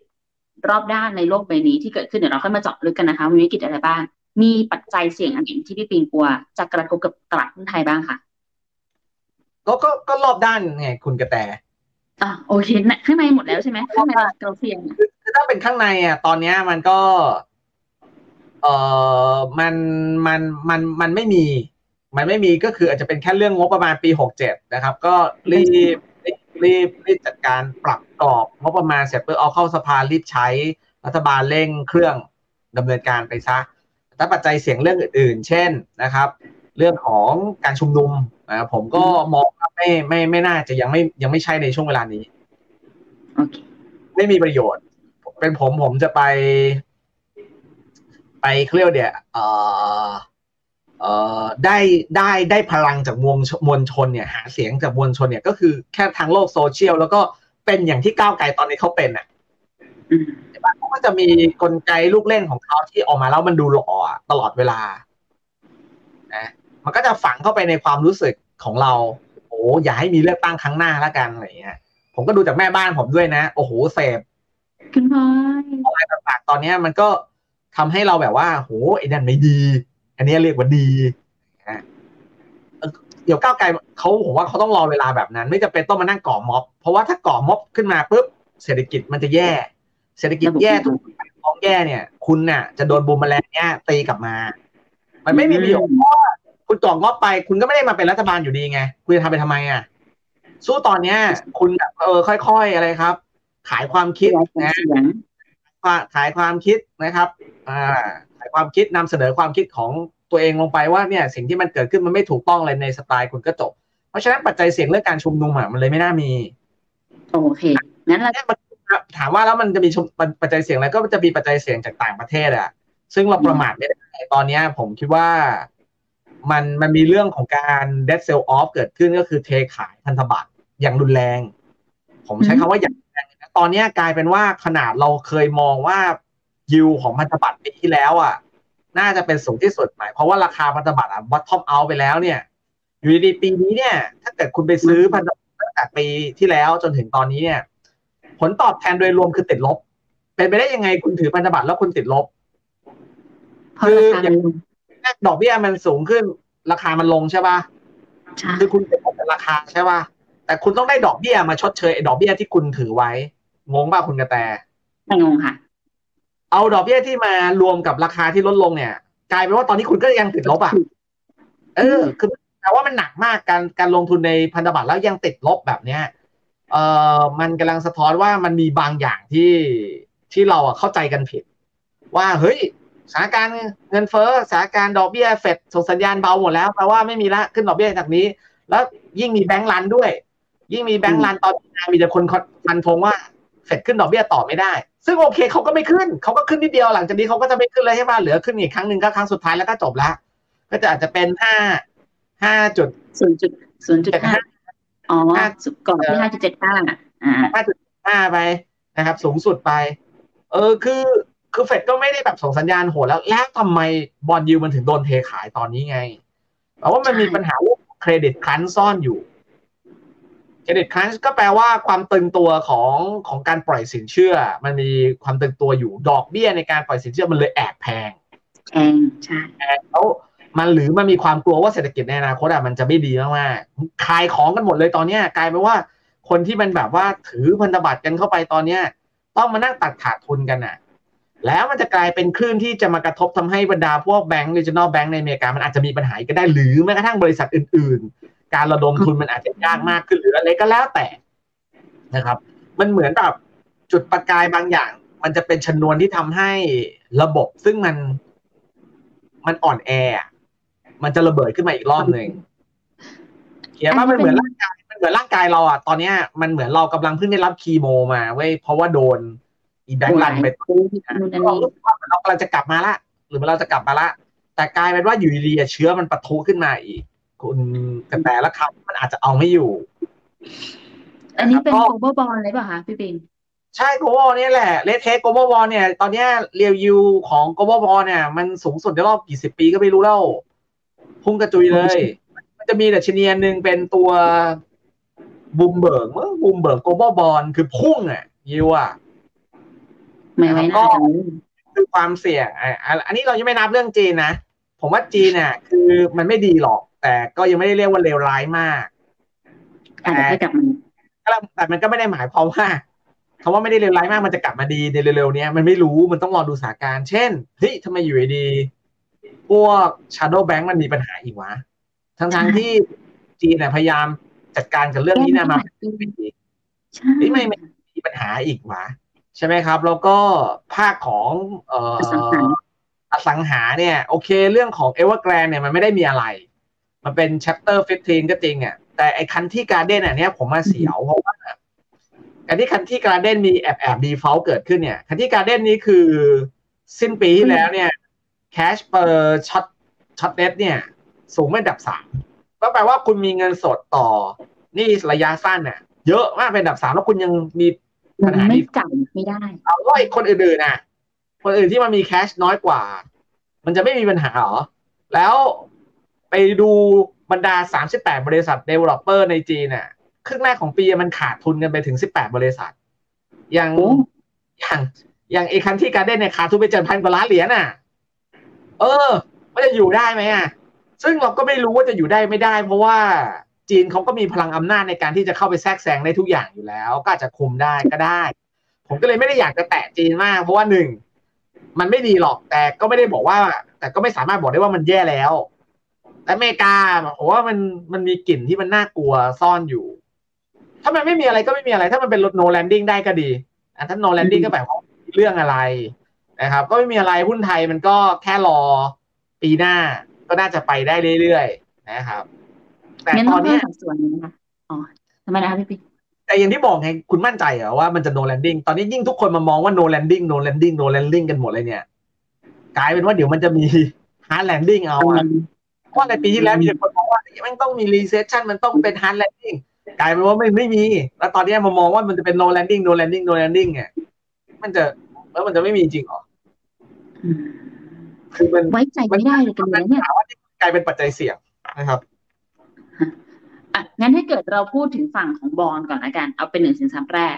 รอบด้านในโลกใบนี้ที่เกิดขึ้นเดี๋ยวเราค่อยมาเจาะลึกกันนะคะมีวิกฤตอะไรบ้าง มีปัจจัยเสี่ยงอันไหนที่พี่ปิงกลัว จะกระทบกับตลาดหุ้นไทยบ้างค่ะก็ก็ก็รอบด้านไงคุณกระแตอะโอเคนะข้างในหมดแล้วใช่ไหมข้างในเราเสี่ยงคือถ้าเป็นข้างในอะตอนเนี้ยมันก็ เออมันมันมันมันไม่มี มันไม่มีก็คืออาจจะเป็นแค่เรื่องงบประมาณปีหกเจ็ดนะครับ ก็รีบรีบรีบรีบจัดการปรับกรอบงบประมาณเสร็จเพื่อเอาเข้าสภารีบใช้รัฐบาลเร่งเครื่องดำเนินการไปซะถ้าปัจจัยเสียงเรื่องอื่น ๆ เช่นนะครับ เรื่องของการชุมนุมนะผมก็มองว่าไม่ไม่ไม่น่าจะยังไม่ยังไม่ใช่ในช่วงเวลานี้โอเคไม่มีประโยชน์ เป็นผมผมจะไป ไปเครียกว่าเดียเอ่อเอ่อได้ได้ได้พลังจากมวลชมวลชนเนี่ยหาเสียงจากมวลชนเนี่ยก็คือแค่ทางโลกโซเชียล แล้วก็เป็นอย่างที่ก้าวไกลตอนนี้เขาเป็นอะอืมเขาก็จะมีกลไกลูกเล่นของเขาที่ออกมาแล้วมันดูหล่ออะตลอดเวลานะมันก็จะฝังเข้าไปในความรู้สึกของเรา โอ้อย่าให้มีเลือกตั้งครั้งหน้าแล้วกันอะไรเงี้ย ผมก็ดูจากแม่บ้านผมด้วยนะ โอ้โหเสพคุณพลอยอะไรต่างๆตอนเนี้ยมันก็ ทำให้เราแบบว่าโหไอ้นั่นไม่ดี อันเนี้ยเรียกว่าดีนะเอ่อเดี๋ยวก้าวไกลเขาผมว่าเขาต้องรอเวลาแบบนั้น ไม่จำเป็นต้องมานั่งก่อม็อบ เพราะว่าถ้าก่อม็อบขึ้นมาปุ๊บเศรษฐกิจมันจะแย่ เศรษฐกิจแย่ทุกอย่างท้องแย่เนี่ย คุณน่ะ จะโดนบูมแมลงเนี่ยตีกลับมา มันไม่มีประโยชน์เพราะว่าคุณก่อม็อบไป คุณก็ไม่ได้มาเป็นรัฐบาลอยู่ดีไง คุณจะทำไปทำไมอะ สู้ตอนเนี้ย คุณแบบเออค่อยๆอะไรครับ ขายความคิดนะเสียง ขายความคิดนะครับอ่าขายความคิดนำเสนอความคิดของตัวเองลงไปว่าเนี่ยสิ่งที่มันเกิดขึ้นมันไม่ถูกต้องเลยในสไตล์คุณก็จบ เพราะฉะนั้นปัจจัยเสี่ยงเรื่องการชุมนุมอะมันเลยไม่น่ามี โอเคงั้นเราเนี่ยมันถามว่าแล้วมันจะมีชุมปัจจัยเสี่ยงอะไรก็จะมีปัจจัยเสี่ยงจากต่างประเทศอะ ซึ่งเราประมาทไม่ได้ตอนเนี้ยผมคิดว่ามันมันมีเรื่องของการ dead sell off เกิดขึ้นก็คือเทขายพันธบัตรอย่างรุนแรง ผมใช้คำว่าอย่างรุนแรงนะ ตอนเนี้ยกลายเป็นว่าขนาดเราเคยมองว่ายิวของพันธบัตรปีที่แล้วอะ น่าจะเป็นสูงที่สุดหมายเพราะว่าราคาพันธบัตรอะ bottom out ไปแล้วเนี่ย อยู่ดีๆปีนี้เนี่ย ถ้าเกิดคุณไปซื้อพันธบัตรตั้งแต่ปีที่แล้วจนถึงตอนนี้เนี่ย ผลตอบแทนโดยรวมคือติดลบ เป็นไปได้ยังไงคุณถือพันธบัตรแล้วคุณติดลบเพราะราคามันลงดอกเบี้ยมันสูงขึ้น ราคามันลงใช่ป่ะใช่คือคุณติดลบกับราคาใช่ป่ะแต่คุณต้องได้ดอกเบี้ยมาชดเชยไอ้ดอกเบี้ยที่คุณถือไว้ งงป่ะคุณกระแตไม่งงค่ะ เอาดอกเบี้ยที่มารวมกับราคาที่ลดลงเนี่ย กลายเป็นว่าตอนนี้คุณก็ยังติดลบอะเออ คือแปลว่ามันหนักมากการการลงทุนในพันธบัตรแล้วยังติดลบแบบเนี้ยเอ่อมันกำลังสะท้อนว่ามันมีบางอย่างที่ที่เราอะเข้าใจกันผิด ว่าเฮ้ยสถานการณ์เงินเฟ้อสถานการณ์ดอกเบี้ยเฟดส่งสัญญาณเบาหมดแล้วแปลว่าไม่มีละขึ้นดอกเบี้ยจากนี้ แล้วยิ่งมีแบงก์รันด้วย ยิ่งมีแบงก์รันตอนนี้มีแต่คนฟันธงว่า เฟดขึ้นดอกเบี้ยต่อไม่ได้ ซึ่งโอเคเขาก็ไม่ขึ้นเขาก็ขึ้นนิดเดียวหลังจากนี้เขาก็จะไม่ขึ้นเลยใช่ไหมเหลือขึ้นอีกครั้งหนึ่งก็ครั้งสุดท้ายแล้วก็จบละก็จะอาจจะเป็นห้าห้าจุดศูนย์จุดศูนย์จุดห้าอ๋อก่อนที่ห้าจุดเจ็ดห้าอ่าห้าจุดห้าไปนะครับ สูงสุดไป เออคือคือเฟดก็ไม่ได้แบบส่งสัญญาณโหดแล้ว แล้วทำไมบอลยูมันถึงโดนเทขายตอนนี้ไงเพราะว่ามันมีปัญหาเรื่องเครดิตครันซ่อนอยู่ เครดิตครันก็แปลว่าความตึงตัวของของการปล่อยสินเชื่อ มันมีความตึงตัวอยู่ดอกเบี้ยในการปล่อยสินเชื่อมันเลยแอบแพงแพงใช่แล้วมันหรือมันมีความกลัวว่าเศรษฐกิจในอนาคตอะมันจะไม่ดีมากๆขายของกันหมดเลยตอนเนี้ยกลายเป็นว่าคนที่มันแบบว่าถือพันธบัตรกันเข้าไปตอนเนี้ย ต้องมานั่งตัดขาดทุนกันอะ แล้วมันจะกลายเป็นคลื่นที่จะมากระทบทำให้บรรดาพวกแบงก์ดิจิทัลแบงก์ในอเมริกามันอาจจะมีปัญหาอีกก็ได้หรือแม้กระทั่งบริษัทอื่นๆ การระดมทุนมันอาจจะยากมากขึ้นหรืออะไรก็แล้วแต่นะครับ มันเหมือนแบบจุดประกายบางอย่าง มันจะเป็นชนวนที่ทำให้ระบบซึ่งมันมันอ่อนแออะมันจะระเบิดขึ้นมาอีกรอบหนึ่งเขียนว่ามันเหมือนร่างกายมันเหมือนร่างกายเราอะตอนเนี้ยมันเหมือนเรากำลังเพิ่งได้รับคีโมมาเว้ยเพราะว่าโดน อี bank run ไปนู่นนั่นเรานี่รู้สึกว่าเรากำลังจะกลับมาละ หรือเราจะกลับมาละแต่กลายเป็นว่าอยู่ดีๆเชื้อมันปะทุขึ้นมาอีก คุณกระแตละครับมันอาจจะเอาไม่อยู่ อันนี้เป็นก็ global bond เลยเปล่าคะพี่ปิงใช่ global เนี่ยแหละ latest global bond เนี่ย ตอนเนี้ยreal yield ของ global bond เนี่ย มันสูงสุดในรอบกี่สิบปีก็ไม่รู้แล้ว พุ่งกระจุยเลย มันจะมีดัชนีอันหนึ่งเป็นตัวบูมเบิร์กเมื่อ Bloomberg global bond คือพุ่งอะยิวอะไม่ไว้หน้าจังเลยคือความเสี่ยงอะอะอันนี้เรายังไม่นับเรื่องจีนนะ ผมว่าจีนเนี่ยคือมันไม่ดีหรอก แต่ก็ยังไม่ได้เรียกว่าเลวร้ายมากอาจจะให้กลับมาแต่มันก็ไม่ได้หมายความว่าคำว่าไม่ได้เลวร้ายมากมันจะกลับมาดีในเร็วๆเนี้ยมันไม่รู้มันต้องรอดูสถานการณ์เช่นเฮ้ยทำไมอยู่ดีๆพวก shadow bank มันมีปัญหาอีกวะ ทั้งๆที่จีนเนี่ยพยายามจัดการกับเรื่องนี้เนะมาเป็นปีใช่เฮ้ยไม่ไม่มีปัญหาอีกวะใช่ไหมครับ แล้วก็ภาคของ เอ่อ อสังหาอสังหาเนี่ยโอเคเรื่องของ Evergrande เนี่ยมันไม่ได้มีอะไร มันเป็น chapter 15 ก็จริงอะแต่ไอ้คันที่การ์เด้นอันเนี้ยผมมาเสียวเพราะว่าการที่ Country Garden มีแอบแอบ default เกิดขึ้นเนี่ย Country Garden นี้คือสิ้นปีที่แล้วเนี่ย cash per short short debt เนี่ย สูงเป็นอันดับสามก็แปลว่าคุณมีเงินสดต่อหนี้ระยะสั้นเนี่ยเยอะมากเป็นอันดับสามแล้วคุณยังมีมัปันญหาไม่หนี้จ่ายไม่ได้ เอาแล้วไอ้คนอื่นๆน่ะ คนอื่นที่มันมี cash น้อยกว่า มันจะไม่มีปัญหาเหรอ แล้วไปดูบรรดา 38 บริษัท developer ในจีนน่ะครึ่งแรกของปีมันขาดทุนกันไปถึง 18 บริษัท อย่างโอ้อย่างอย่างไอ้คันที่การเด้นเนี่ยขาดทุนไปเจ็ดพันกว่าล้านเหรียญน่ะ เออมันจะอยู่ได้ไหมอะ ซึ่งเราก็ไม่รู้ว่าจะอยู่ได้ไม่ได้ เพราะว่าจีนเขาก็มีพลังอำนาจในการที่จะเข้าไปแทรกแซงได้ทุกอย่างอยู่แล้ว ก็อาจจะคุมได้ก็ได้ ผมก็เลยไม่ได้อยากจะแตะจีนมาก เพราะว่าหนึ่ง มันไม่ดีหรอกแต่ก็ไม่ได้บอกว่า แต่ก็ไม่สามารถบอกได้ว่ามันแย่แล้ว แต่อเมริกาผมว่ามันมันมีกลิ่นที่มันน่ากลัวซ่อนอยู่ ถ้ามันไม่มีอะไรก็ไม่มีอะไร ถ้ามันเป็นรถ no landing ได้ก็ดีอะถ้า no landing ก็แปลว่าเรื่องอะไรนะครับ ก็ไม่มีอะไรหุ้นไทยมันก็แค่รอปีหน้าก็น่าจะไปได้เรื่อยๆนะครับ แต่ตอนนี้ส่วนนี้นะคะอ๋อทำไมนะคะพี่ปิง แต่อย่างที่บอกไงคุณมั่นใจเหรอว่ามันจะ no landing ตอนนี้ยิ่งทุกคนมามองว่า no landing no landing no landing กันหมดเลยเนี่ยกลายเป็นว่าเดี๋ยวมันจะมี hard landing เอาอะเพราะในปีที่แล้วมีแต่คนบอกว่ามันต้องมี recession มันต้องเป็น hard landing กลายเป็นว่าไม่ไม่มี แล้วตอนนี้มามองว่ามันจะเป็น no landing no landing no landing เนี่ยมันจะแล้วมันจะไม่มีจริงเหรออืมคือมันไว้ใจไม่ได้เลยกันเลยเนี่ยถามว่านี่กลายเป็นปัจจัยเสี่ยงนะครับ อะงั้นถ้าเกิดเราพูดถึงฝั่งของบอลก่อนละกัน เอาเป็นหนึ่งสินทรัพย์แรก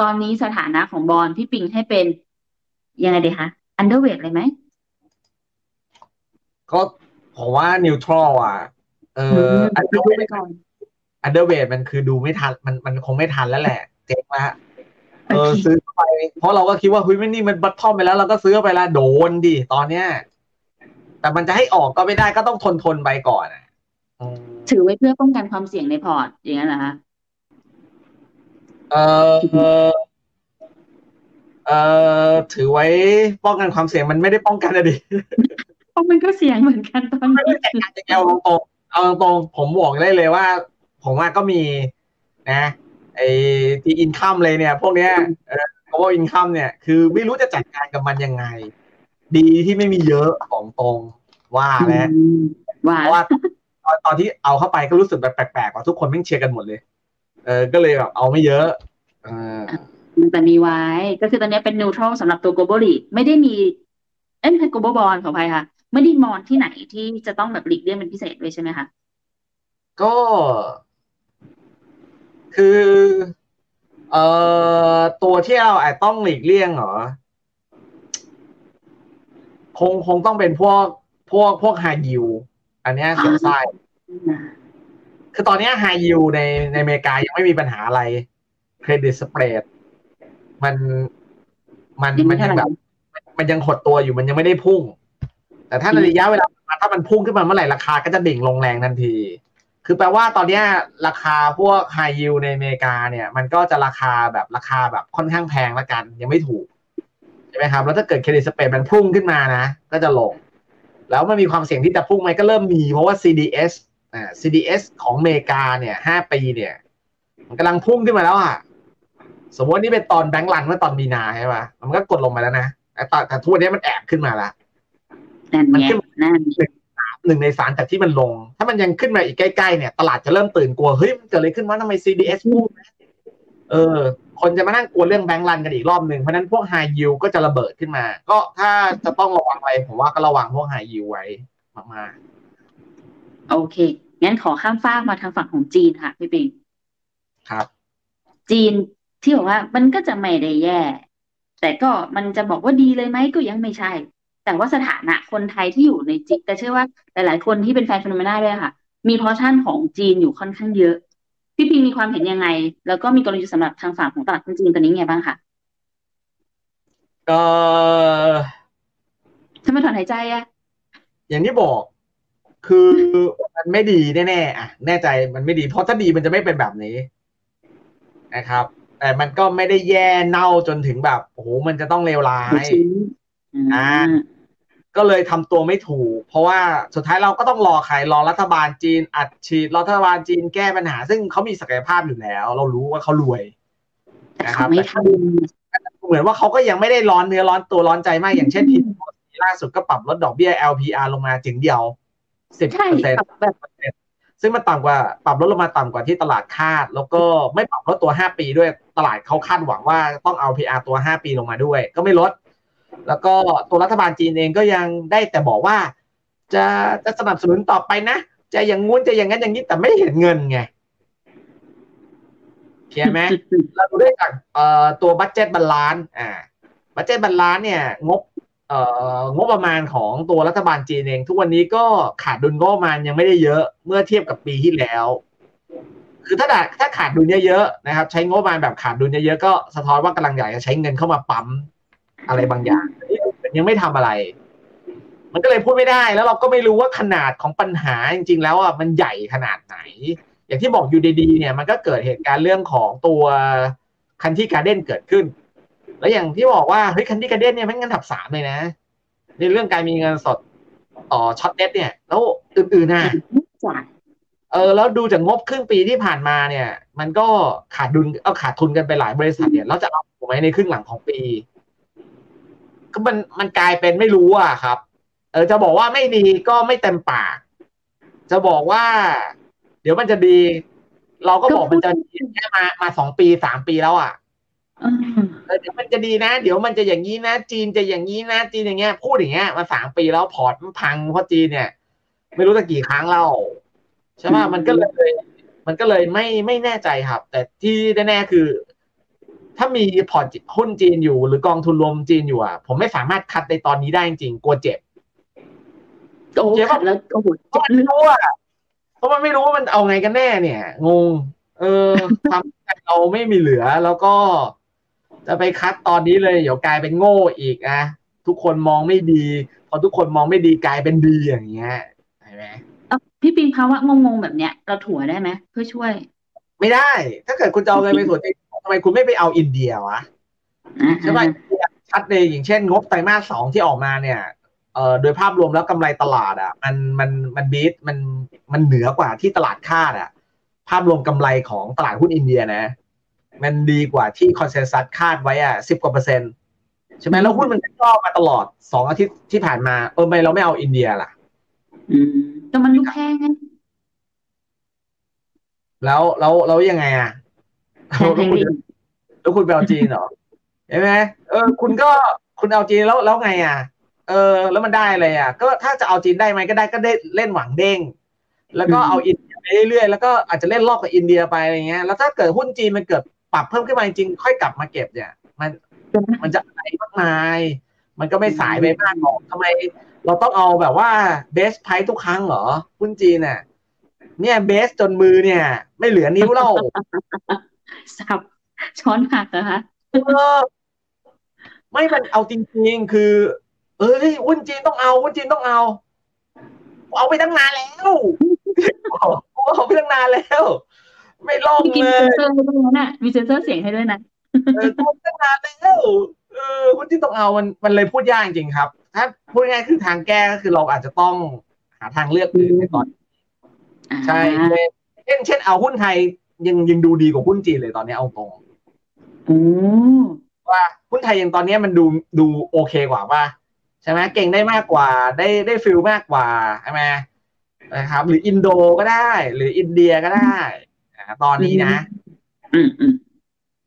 ตอนนี้สถานะของบอลพี่ปิงให้เป็นยังไงดีคะ underweight เลยไหมก็ผมว่า neutral อะ เอออันดูไปก่อน underweight มันคือดูไม่ทัน มันมันคงไม่ทันแล้วแหละ เจ๊งละเออโอเคซื้อเข้าไป เพราะเราก็คิดว่าเฮ้ยไม่นี่มัน bottom ไปแล้ว เราก็ซื้อไปแล้วโดนดิตอนเนี้ยแต่มันจะให้ออกก็ไม่ได้ก็ต้องทนทนๆไปก่อนอะอืม ถือไว้เพื่อป้องกันความเสี่ยงในพอร์ต อย่างนั้นเหรอคะเออเออเออถือไว้ป้องกันความเสี่ยงมันไม่ได้ป้องกันอะดิเพราะมันก็เสี่ยงเหมือนกันตอนไม่นี้ได้จัดการยังไงเอาตรงๆเอาตรงๆผมบอกได้เลยว่า ผมว่าก็มีนะไอ้ที่อินคัมเลยเนี่ย พวกเนี้ยเออเพราะว่าอินคัมเนี่ย คือไม่รู้จะจัดการกับมันยังไง ดีที่ไม่มีเยอะของตรงว่าแล้วอืมว่าเพราะว่า ตอนตอนที่เอาเข้าไปก็รู้สึกแบบแปลกๆว่าทุกคนไม่งเชียร์กันหมดเลย เออก็เลยแบบเอาไม่เยอะเออแต่มีไว้ก็คือตอนนี้เป็น neutral สำหรับตัว global lead ไม่ได้มี เอ้ยไม่ใช่ global bond ขออภัยค่ะ ไม่ได้มองที่ไหนที่จะต้องแบบหลีกเลี่ยงเป็นพิเศษด้วยใช่ไหมคะก็ คือเอ่อตัวที่เราอาจต้องหลีกเลี่ยงเหรอคงคงต้องเป็นพวกพวกพวกไฮยิว อันเนี้ยเสียวไส้คือตอนเนี้ไฮยิวในในอเมริกายังไม่มีปัญหาอะไรเครดิตสเปรดมันมันยังไม่มันยังเท่าไหร่แบบ มันยังหดตัวอยู่มันยังไม่ได้พุ่ง แต่ถ้าในระยะเวลาถ้ามันพุ่งขึ้นมาเมื่อไหร่ราคาก็จะดิ่งลงแรงทันที คือแปลว่าตอนเนี้ยราคาพวกไฮยิวในอเมริกาเนี่ย มันก็จะราคาแบบราคาแบบค่อนข้างแพงละกัน ยังไม่ถูกใช่ไหมครับ แล้วถ้าเกิดเครดิตสเปรดมันพุ่งขึ้นมานะ ก็จะลง แล้วมันมีความเสี่ยงที่จะพุ่งไหมก็เริ่มมี เพราะว่า CDS อ่า CDS ของอเมริกาเนี่ยห้าปีเนี่ย มันกำลังพุ่งขึ้นมาแล้วอะสมมติว่านี่เป็นตอนแบงก์รันเมื่อตอนมีนาใช่ป่ะมันก็กดลงมาแล้วนะแต่ตอนแต่ทุกวันนี้มันแอบขึ้นมาละนั่นมันไงขึ้นนั่นหนึ่งในสารจากที่มันลง ถ้ามันยังขึ้นมาอีกใกล้ๆเนี่ย ตลาดจะเริ่มตื่นกลัวเฮ้ยมันเกิดอะไรขึ้นวะทำไม CDS พุ่งนะ เออ คนจะมานั่งกลัวเรื่อง bank run กันอีกรอบหนึ่งเพราะฉะนั้นพวกไฮยิวก็จะระเบิดขึ้นมา ก็ถ้าจะต้องระวังอะไรผมว่าก็ระวังพวกไฮยิวไว้มากโอเค งั้นขอข้ามฟากมาทางฝั่งของจีนค่ะพี่ปิงๆครับ จีนที่บอกว่ามันก็จะไม่ได้แย่ แต่ก็มันจะบอกว่าดีเลยไหมก็ยังไม่ใช่ แต่ว่าสถานะคนไทยที่อยู่ในจีนแต่เชื่อว่าหลาย ๆ คนที่เป็นแฟน Finnomena ด้วยค่ะ มี portion ของจีนอยู่ค่อนข้างเยอะ พี่ปิงมีความเห็นยังไง แล้วก็มีกลยุทธ์สำหรับทางฝั่งของตลาดหุ้นจีนตอนนี้ไงบ้างคะเออทำไมถอนหายใจอะอย่างที่บอก คือมันไม่ดีแน่ๆอะแน่ใจมันไม่ดี เพราะถ้าดีมันจะไม่เป็นแบบนี้นะครับ แต่มันก็ไม่ได้แย่เน่าจนถึงแบบโอ้โหมันจะต้องเลวร้ายอ่า ก็เลยทำตัวไม่ถูก เพราะว่าสุดท้ายเราก็ต้องรอใครรอรัฐบาลจีนอัดฉีดรอรัฐบาลจีนแก้ปัญหา ซึ่งเขามีศักยภาพอยู่แล้ว เรารู้ว่าเขารวยแต่นะครัเขาบไม่ทเหมือนว่าเขาก็ยังไม่ได้ร้อนเนื้อร้อนตัวร้อนใจมากอย่างเช่นที่ล่าสุดก็ปรับลดดอกเบี้ย LPR ลงมาถึงเดียวสิบำใช่เปอร์เซ็นต์แบบซึ่งมันต่ำกว่าปรับลดลงมาต่ำกว่าที่ตลาดคาด แล้วก็ไม่ปรับลดตัว 5 ปีด้วยตลาดเขาคาดหวังว่าต้องเอา LPR ตัว 5 ปีลงมาด้วย ก็ไม่ลด แล้วก็ตัวรัฐบาลจีนเองก็ยังได้แต่บอกว่า จะจะสนับสนุนต่อไปนะจะอย่างงู้นจะอย่างนั้นอย่างนี้แต่ไม่เห็นเงินไงเคลียร์ไหมเราดูได้จากเอ่อตัว budget balance อ่า budget balance เนี่ย งบเอ่องบประมาณของตัวรัฐบาลจีนเอง ทุกวันนี้ก็ขาดดุลงบประมาณยังไม่ได้เยอะเมื่อเทียบกับปีที่แล้ว คือถ้าถ้าขาดดุลเยอะๆนะครับ ใช้งบประมาณแบบขาดดุลเยอะๆก็สะท้อนว่ากำลังอยากจะใช้เงินเข้ามาปั๊ม อะไรบางอย่างยังไม่ทำอะไร มันก็เลยพูดไม่ได้ แล้วเราก็ไม่รู้ว่าขนาดของปัญหาจริง ๆ แล้วอะมันใหญ่ขนาดไหน อย่างที่บอกอยู่ดีๆเนี่ย มันก็เกิดเหตุการณ์เรื่องของตัวคันที่การเด้นเกิดขึ้น แล้วอย่างที่บอกว่าเฮ้ยคันที่การเด้นเนี่ยมันเงินถับสามเลยนะในเรื่องการมีเงินสดต่อช็อตเน็ตเนี่ย แล้วอื่นๆน่ะจ่ายเออแล้วดูจากงบครึ่งปีที่ผ่านมาเนี่ย มันก็ขาดดุลเอาขาดทุนกันไปหลายบริษัทเนี่ยเราจะเอาถูกไหมในครึ่งหลังของปี ก็มันมันกลายเป็นไม่รู้อะครับ เออจะบอกว่าไม่ดีก็ไม่เต็มปาก จะบอกว่า เดี๋ยวมันจะดี เราก็บอกมันจะดีแค่มามาสองปีสามปีแล้วอะอืมเออเดี๋ยวมันจะดีนะ เดี๋ยวมันจะอย่างนี้นะ จีนจะอย่างนี้นะ จีนอย่างเงี้ย พูดอย่างเงี้ยมาสามปีแล้วพอร์ตมันพังเพราะจีนเนี่ย ไม่รู้จะกี่ครั้งแล้วใช่ไหมมันก็เลย มันก็เลยไม่ไม่แน่ใจครับ แต่ที่แน่ๆคือ ถ้ามีพอร์ตหุ้นจีนอยู่หรือกองทุนรวมจีนอยู่อะผมไม่สามารถคัดในตอนนี้ได้จริงๆกลัวเจ็บโอ้ขัดแล้วโอ้โหเพราะมันไม่รู้อะเพราะมันไม่รู้ว่ามันเอาไงกันแน่เนี่ย งง เออความคิดเราไม่มีเหลือแล้วก็ จะไปคัดตอนนี้เลย เดี๋ยวกลายเป็นโง่อีกนะทุกคนมองไม่ดี พอทุกคนมองไม่ดีกลายเป็นดีอย่างเงี้ยเห็นไหมเอ้าพี่ปิงภาวะงงๆแบบเนี้ย เราถั่วได้ไหมเพื่อช่วย ไม่ได้ ถ้าเกิดคุณจะเอาเงินไปส่วนเองทำไมคุณไม่ไปเอาอินเดียวะอ่าใช่ไหมชัดเลยอย่างเช่น งบไตรมาสสองที่ออกมาเนี่ยเอ่อโดยภาพรวมแล้วกำไรตลาดอะมันมันมันบีทมันมันเหนือกว่าที่ตลาดคาดอะ ภาพรวมกำไรของตลาดหุ้นอินเดียนะ มันดีกว่าที่ consensus คาดไว้อะสิบกว่าเปอร์เซ็นต์ใช่ไหมแล้วหุ้นมันก็ย่อมาตลอดสองอาทิตย์ที่ผ่านมาเออทำไมเราไม่เอาอินเดียล่ะ อืมก็มันลูกแค่ไงแล้วแล้วแล้วยังไงอะ แค่แค่นี้แล้วคุณไปเอาจีนเหรอเห็นไหมเออ คุณก็คุณเอาจีนแล้วแล้วไงอะ เออ แล้วมันได้อะไรอะ ก็ถ้าจะเอาจีนได้ไหมก็ได้ก็ได้เล่นหวังเด้ง แล้วก็เอาอินเดียไปเรื่อยๆแล้วก็อาจจะเล่นรอบกับอินเดียไปอะไรเงี้ย แล้วถ้าเกิดหุ้นจีนมันเกิดปรับเพิ่มขึ้นมาจริงๆค่อยกลับมาเก็บเนี่ย มันมันจะอะไรมากมาย มันก็ไม่สายไปมากหรอกทำไม เราต้องเอาแบบว่าเบสไพทุกครั้งเหรอหุ้นจีนเนี่ยเนี่ยเบสจนมือเนี่ย ไม่เหลือนิ้วแล้ว สับช้อนหักนะคะเออไม่มันเอาจริงๆ คือ เอ้ยหุ้นจีนต้องเอาหุ้นจีนต้องเอา เอาไปตั้งนานแล้วเอาไปตั้งนานแล้ว ไม่ลงพี่กินเลเซนยเซอร์ให้ด้วยนะมีเซนเซอร์เสียงให้ด้วยนะเออเอาไปตั้งนานแล้วเออหุ้นจีนต้องเอามันมันเลยพูดยากจริงๆครับ ถ้าพูดง่ายๆคือทางแก้ก็คือเราอาจจะต้องหาทางเลือกอื่นในตอนใช่อ่าเช่นเช่นเอาหุ้นไทย ยังยังดูดีกว่าหุ้นจีนเลยตอนนี้เอาตรงโอ้ว่าหุ้นไทยยังตอนนี้มันดูดูโอเคกว่าป่ะใช่ไหมเก่งได้มากกว่าได้ได้ฟิลมากกว่าใช่ไหมนะครับ หรืออินโดก็ได้ หรืออินเดียก็ได้อ่าตอนนี้นะอืมอืม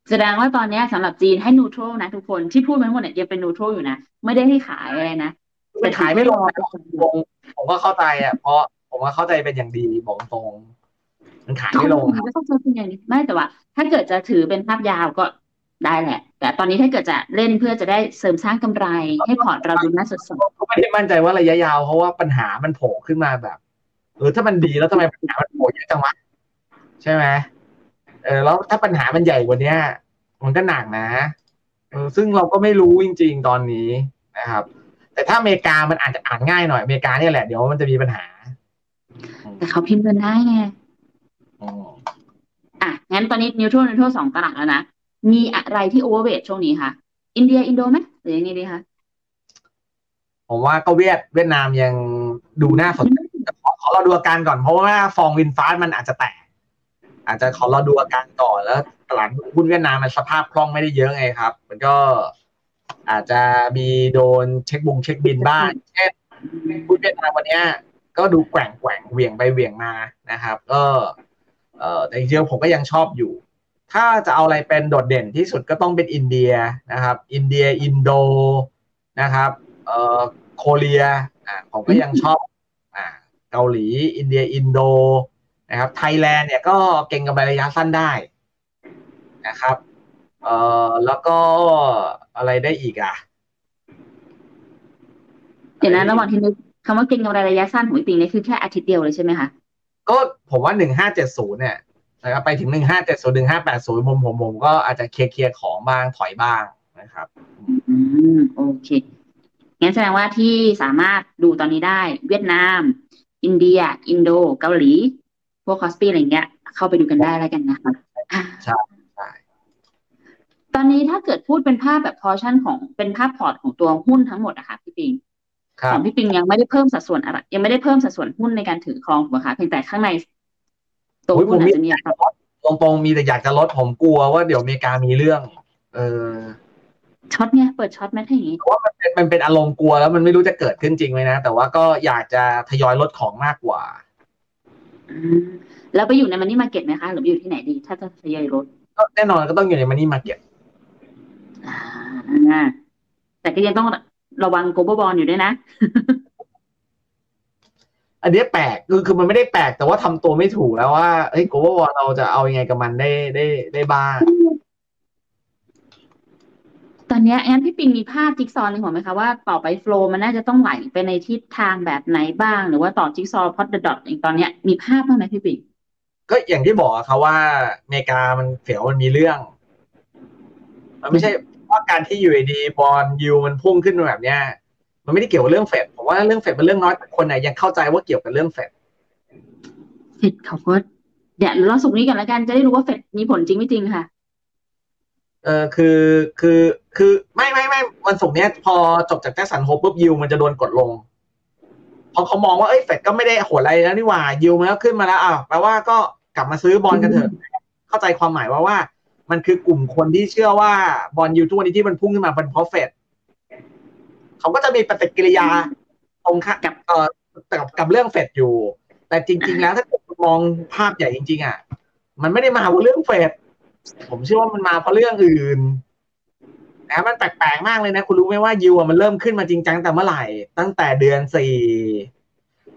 แสดงว่าตอนเนี้ยสำหรับจีนให้นูโตรนะทุกคนที่พูดมาทั้งหมดเนี่ยยังเป็นนูโตรอยู่นะ ไม่ได้ให้ขายอะไรนะมันขายไม่ลงแต่นะถือผมผมก็เข้าใจอะ เพราะผมก็เข้าใจเป็นอย่างดีบอกตรง มันขายไม่ลงครับไม่ต้องเจอเป็นอย่างนี้ไม่แต่ว่า ถ้าเกิดจะถือเป็นภาพยาวก็ได้แหละ แต่ตอนนี้ถ้าเกิดจะเล่นเพื่อจะได้เสริมสร้างกำไร ให้พอร์ตเราดูน่าสดใสก็ไม่ได้มั่นใจว่าระยะยาวเพราะว่าปัญหามันโผล่ขึ้นมาแบบเออถ้ามันดีแล้วทำไมปัญหามันโผล่เยอะจังวะใช่ไหมเออแล้วถ้าปัญหามันใหญ่กว่าเนี้ยมันก็หนักนะเออซึ่งเราก็ไม่รู้จริง ๆ ตอนนี้นะครับ แต่ถ้าอเมริกามันอาจจะอ่านง่ายหน่อยอเมริกาเนี่ยแหละเดี๋ยวมันจะมีปัญหา แต่เขาพิมพ์กันได้ไง อะ งั้นตอนนี้ neutral neutral สองตลาดแล้วนะ มีอะไรที่ overweight ช่วงนี้คะอินเดียอินโดไหมหรือยังไงดีคะผมว่าก็เวียดเวียดนามยังดูน่าสนใจขอขอเราดูอาการก่อนเพราะว่าฟอง VinFast มันอาจจะแตก อาจจะขอเราดูอาการก่อนแล้วตลาดหุ้นเวียดนามมันสภาพคล่องไม่ได้เยอะไงครับ มันก็อาจจะมีโดนเช็คบงเช็คบิลบ้างเช่นหุ้นเวียดนามวันนี้ก็ดูแกว่งแกว่งเหวี่ยงไปเหวี่ยงมานะครับ ก็ เออแต่จริงๆผมก็ยังชอบอยู่ ถ้าจะเอาอะไรเป็นโดดเด่นที่สุดก็ต้องเป็นอินเดียนะครับ อินเดียอินโดนะครับเอ่อ Korea อ่าผมก็ยังชอบอ่าเกาหลีอินเดียอินโดนะครับไทยแลนด์เนี่ยก็เก็งกำไรระยะสั้นได้นะครับเอ่อแล้วก็อะไรได้อีกอะเดี๋ยวนะระหว่างที่นึกคำว่าเก็งกำไรระยะสั้นของอีปิงเนี่ยคือแค่อาทิตย์เดียวเลยใช่ไหมคะ ก็ผมว่าหนึ่งห้าเจ็ดศูนย์เนี่ยนะครับไปถึงหนึ่งห้าเจ็ดศูนย์หนึ่งห้าแปดศูนย์ผมผมผมก็อาจจะเคลียร์เคลียร์ของบ้างถอยบ้างนะครับ อืมโอเคงั้นแสดงว่าที่สามารถดูตอนนี้ได้ เวียดนาม อินเดีย อินโด เกาหลี พวกคอสปีอะไรเงี้ย เข้าไปดูกันได้แล้วกันนะคะอะใช่ใช่ตอนนี้ถ้าเกิดพูดเป็นภาพแบบพอชั่นของเป็นภาพพอร์ตของตัวหุ้นทั้งหมดอะค่ะพี่ปิงครั ขบองพี่ปิงยังไม่ได้เพิ่มสัดส่วนอะไรยังไม่ได้เพิ่มสัดส่วนหุ้นในการถือครองถูกไหมคะเพียงแต่ข้างในตัวอุ๊ยหุ้นผมอามีจจะมีอัตราตรงๆมีแต่อยากจะลดผมกลัวว่าเดี๋ยวอเมริกามีเรื่อง เออช็อตเนี่ยเปิดช็อตไหมถ้าอย่างนี้เพราะว่ามันเป็นมันเป็นอารมณ์กลัวแล้วมันไม่รู้จะเกิดขึ้นจริงไหมนะ แต่ว่าก็อยากจะทยอยลดของมากกว่าอืมแล้วไปอยู่ใน money market ไหมคะ หรือไปอยู่ที่ไหนดี ถ้าจะทยอยลดก็แน่นอนก็ต้องอยู่ใน money market อ่าแต่ก็ยังต้อง ระวัง global bond อยู่ด้วยนะ อันเนี้ยแปลกคือคือมันไม่ได้แปลกแต่ว่าทำตัวไม่ถูกแล้วว่าเฮ้ย global bond เราจะเอายังไงกับมันได้ได้ได้บ้างตอนเนี้ยงั้นพี่ปิงมีภาพจิ๊กซอว์ในหัวไหมคะว่าต่อไป flow มันน่าจะต้องไหลไปในทิศทางแบบไหนบ้าง หรือว่าต่อจิ๊กซอว์พอดดอทเองตอนเนี้ยมีภาพบ้างไหมพี่ปิงก็อย่างที่บอกอะครับว่าอเมริกามันเสียวมันมีเรื่อง มันไม่ใช่ ว่าการที่อยู่ดีๆบอลยูมันพุ่งขึ้นมาแบบเนี้ยมันไม่ได้เกี่ยวกับเรื่องเฟดผมว่าเรื่องเฟดเป็นเรื่องน้อยแต่คนไหนยังเข้าใจว่าเกี่ยวกับเรื่องเฟดเฟดเขาก็เดี๋ยวเราสุกร์นี้กันแล้วกันจะได้รู้ว่าเฟดมีผลจริงไม่จริงค่ะ เออคือคือคือไม่ไม่ไม่วันศุกร์เนี้ยพอจบจากแจ็คสันโฮปุ๊บยูมันจะโดนกดลงเพอเขามองว่าเอ้ยเฟดก็ไม่ได้โหดอะไรแล้วนี่หว่ายูมันก็ขึ้นมาแล้วอะแปลว่าก็กลับมาซื้อบอลกันเถอะ เข้าใจความหมายว่าว่า มันคือกลุ่มคนที่เชื่อว่าบอลยูทุกวันนี้ที่มันพุ่งขึ้นมาเป็นเพราะเฟดเขาก็จะมีปฏิกิริยาตรงข้ามกับเอ่อกับกับเรื่องเฟดอยู่ แต่จริง ๆ แล้วถ้ามองภาพใหญ่จริง ๆ อะ มันไม่ได้มาเพราะเรื่องเฟดผมเชื่อว่ามันมาเพราะเรื่องอื่นนะมันแปลกๆมากเลยนะ คุณรู้ไหมว่ายูมันเริ่มขึ้นมาจริงจังแต่เมื่อไหร่ ตั้งแต่เดือนสี่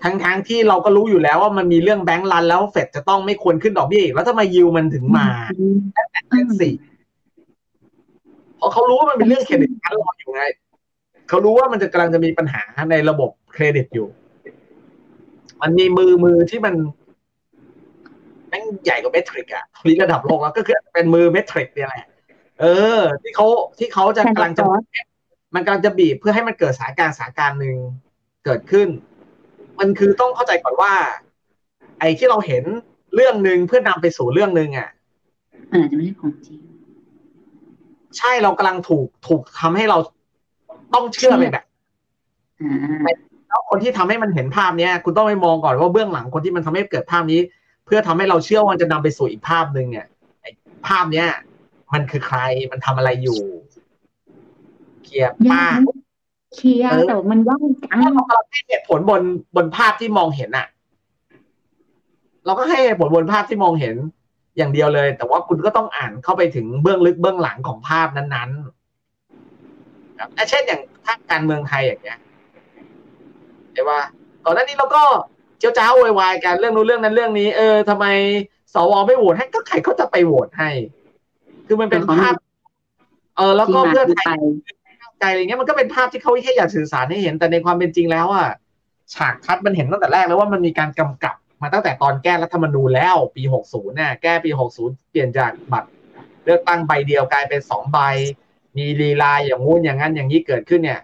ทั้งๆที่เราก็รู้อยู่แล้วว่ามันมีเรื่องแบงก์รันแล้วเฟดจะต้องไม่ควรขึ้นดอกเบี้ยอีกแล้วทำไมยูมันถึงมาเดือนสี่เพราะเขารู้ว่ามันเป็นเรื่องเครดิตการรออยู่ไงเขารู้ว่ามันจะกำลังจะมีปัญหาในระบบเครดิตอยู่ มันมีมือมือที่มันแม่งใหญ่กว่าเมทริกอะมีระดับโลกแล้วก็คือเป็นมือเมทริกเนี่ยแหละ เออ ที่เขาที่เขาจะกำลังจะมันกำลังจะบีบเพื่อให้มันเกิดสถานการณ์สถานการณ์หนึ่งเกิดขึ้น มันคือต้องเข้าใจก่อนว่า ไอ้ที่เราเห็นเรื่องหนึ่งเพื่อนำไปสู่เรื่องหนึ่งอะมันอาจจะไม่ใช่ของจริง ใช่เรากำลังถูกถูกทำให้เราต้องเชื่อไปแบบอ่าแล้วคนที่ทำให้มันเห็นภาพเนี้ย คุณต้องไปมองก่อนว่าเบื้องหลังคนที่มันทำให้เกิดภาพนี้ เพื่อทำให้เราเชื่อว่ามันจะนำไปสู่อีกภาพหนึ่งเนี่ยไอ้ภาพเนี้ย มันคือใครมันทำอะไรอยู่เคลียร์ยาป้าก เคลียร์เออแต่ว่ามันยากจังถ้าเรากำลังให้เหตุผลบนบนภาพที่มองเห็นอะเราก็ให้เหตุผลบนภาพที่มองเห็นอย่างเดียวเลย แต่ว่าคุณก็ต้องอ่านเข้าไปถึงเบื้องลึกเบื้องหลังของภาพนั้นๆครับอะเช่นอย่างภาพการเมืองไทยอย่างเงี้ยใช่ป่ะก่อนหน้านี้เราก็เจ้าจ้าวโวยวายกันเรื่องนู้นเรื่องนั้นเรื่องนี้ เออทำไมสวไม่โหวตให้ก็ใครเขาจะไปโหวตให้ คือมันเป็นภาพ เออ แล้วก็ที่มาเพื่อที่ไทย ไปใจอะไรเงี้ยมันก็เป็นภาพที่เขาแค่อยากสื่อสารให้เห็นแต่ในความเป็นจริงแล้วอะฉากทัดมันเห็นตั้งแต่แรกแล้วว่ามันมีการกำกับมาตั้งแต่ตอนแก้รัฐธรรมนูญแล้วปี60เนี่ยแก้ปี60เปลี่ยนจากบัตรเลือกตั้งใบเดียวกลายเป็นสองใบ มีลีลาอย่างงู้นอย่างนั้นอย่างนี้เกิดขึ้นเนี่ย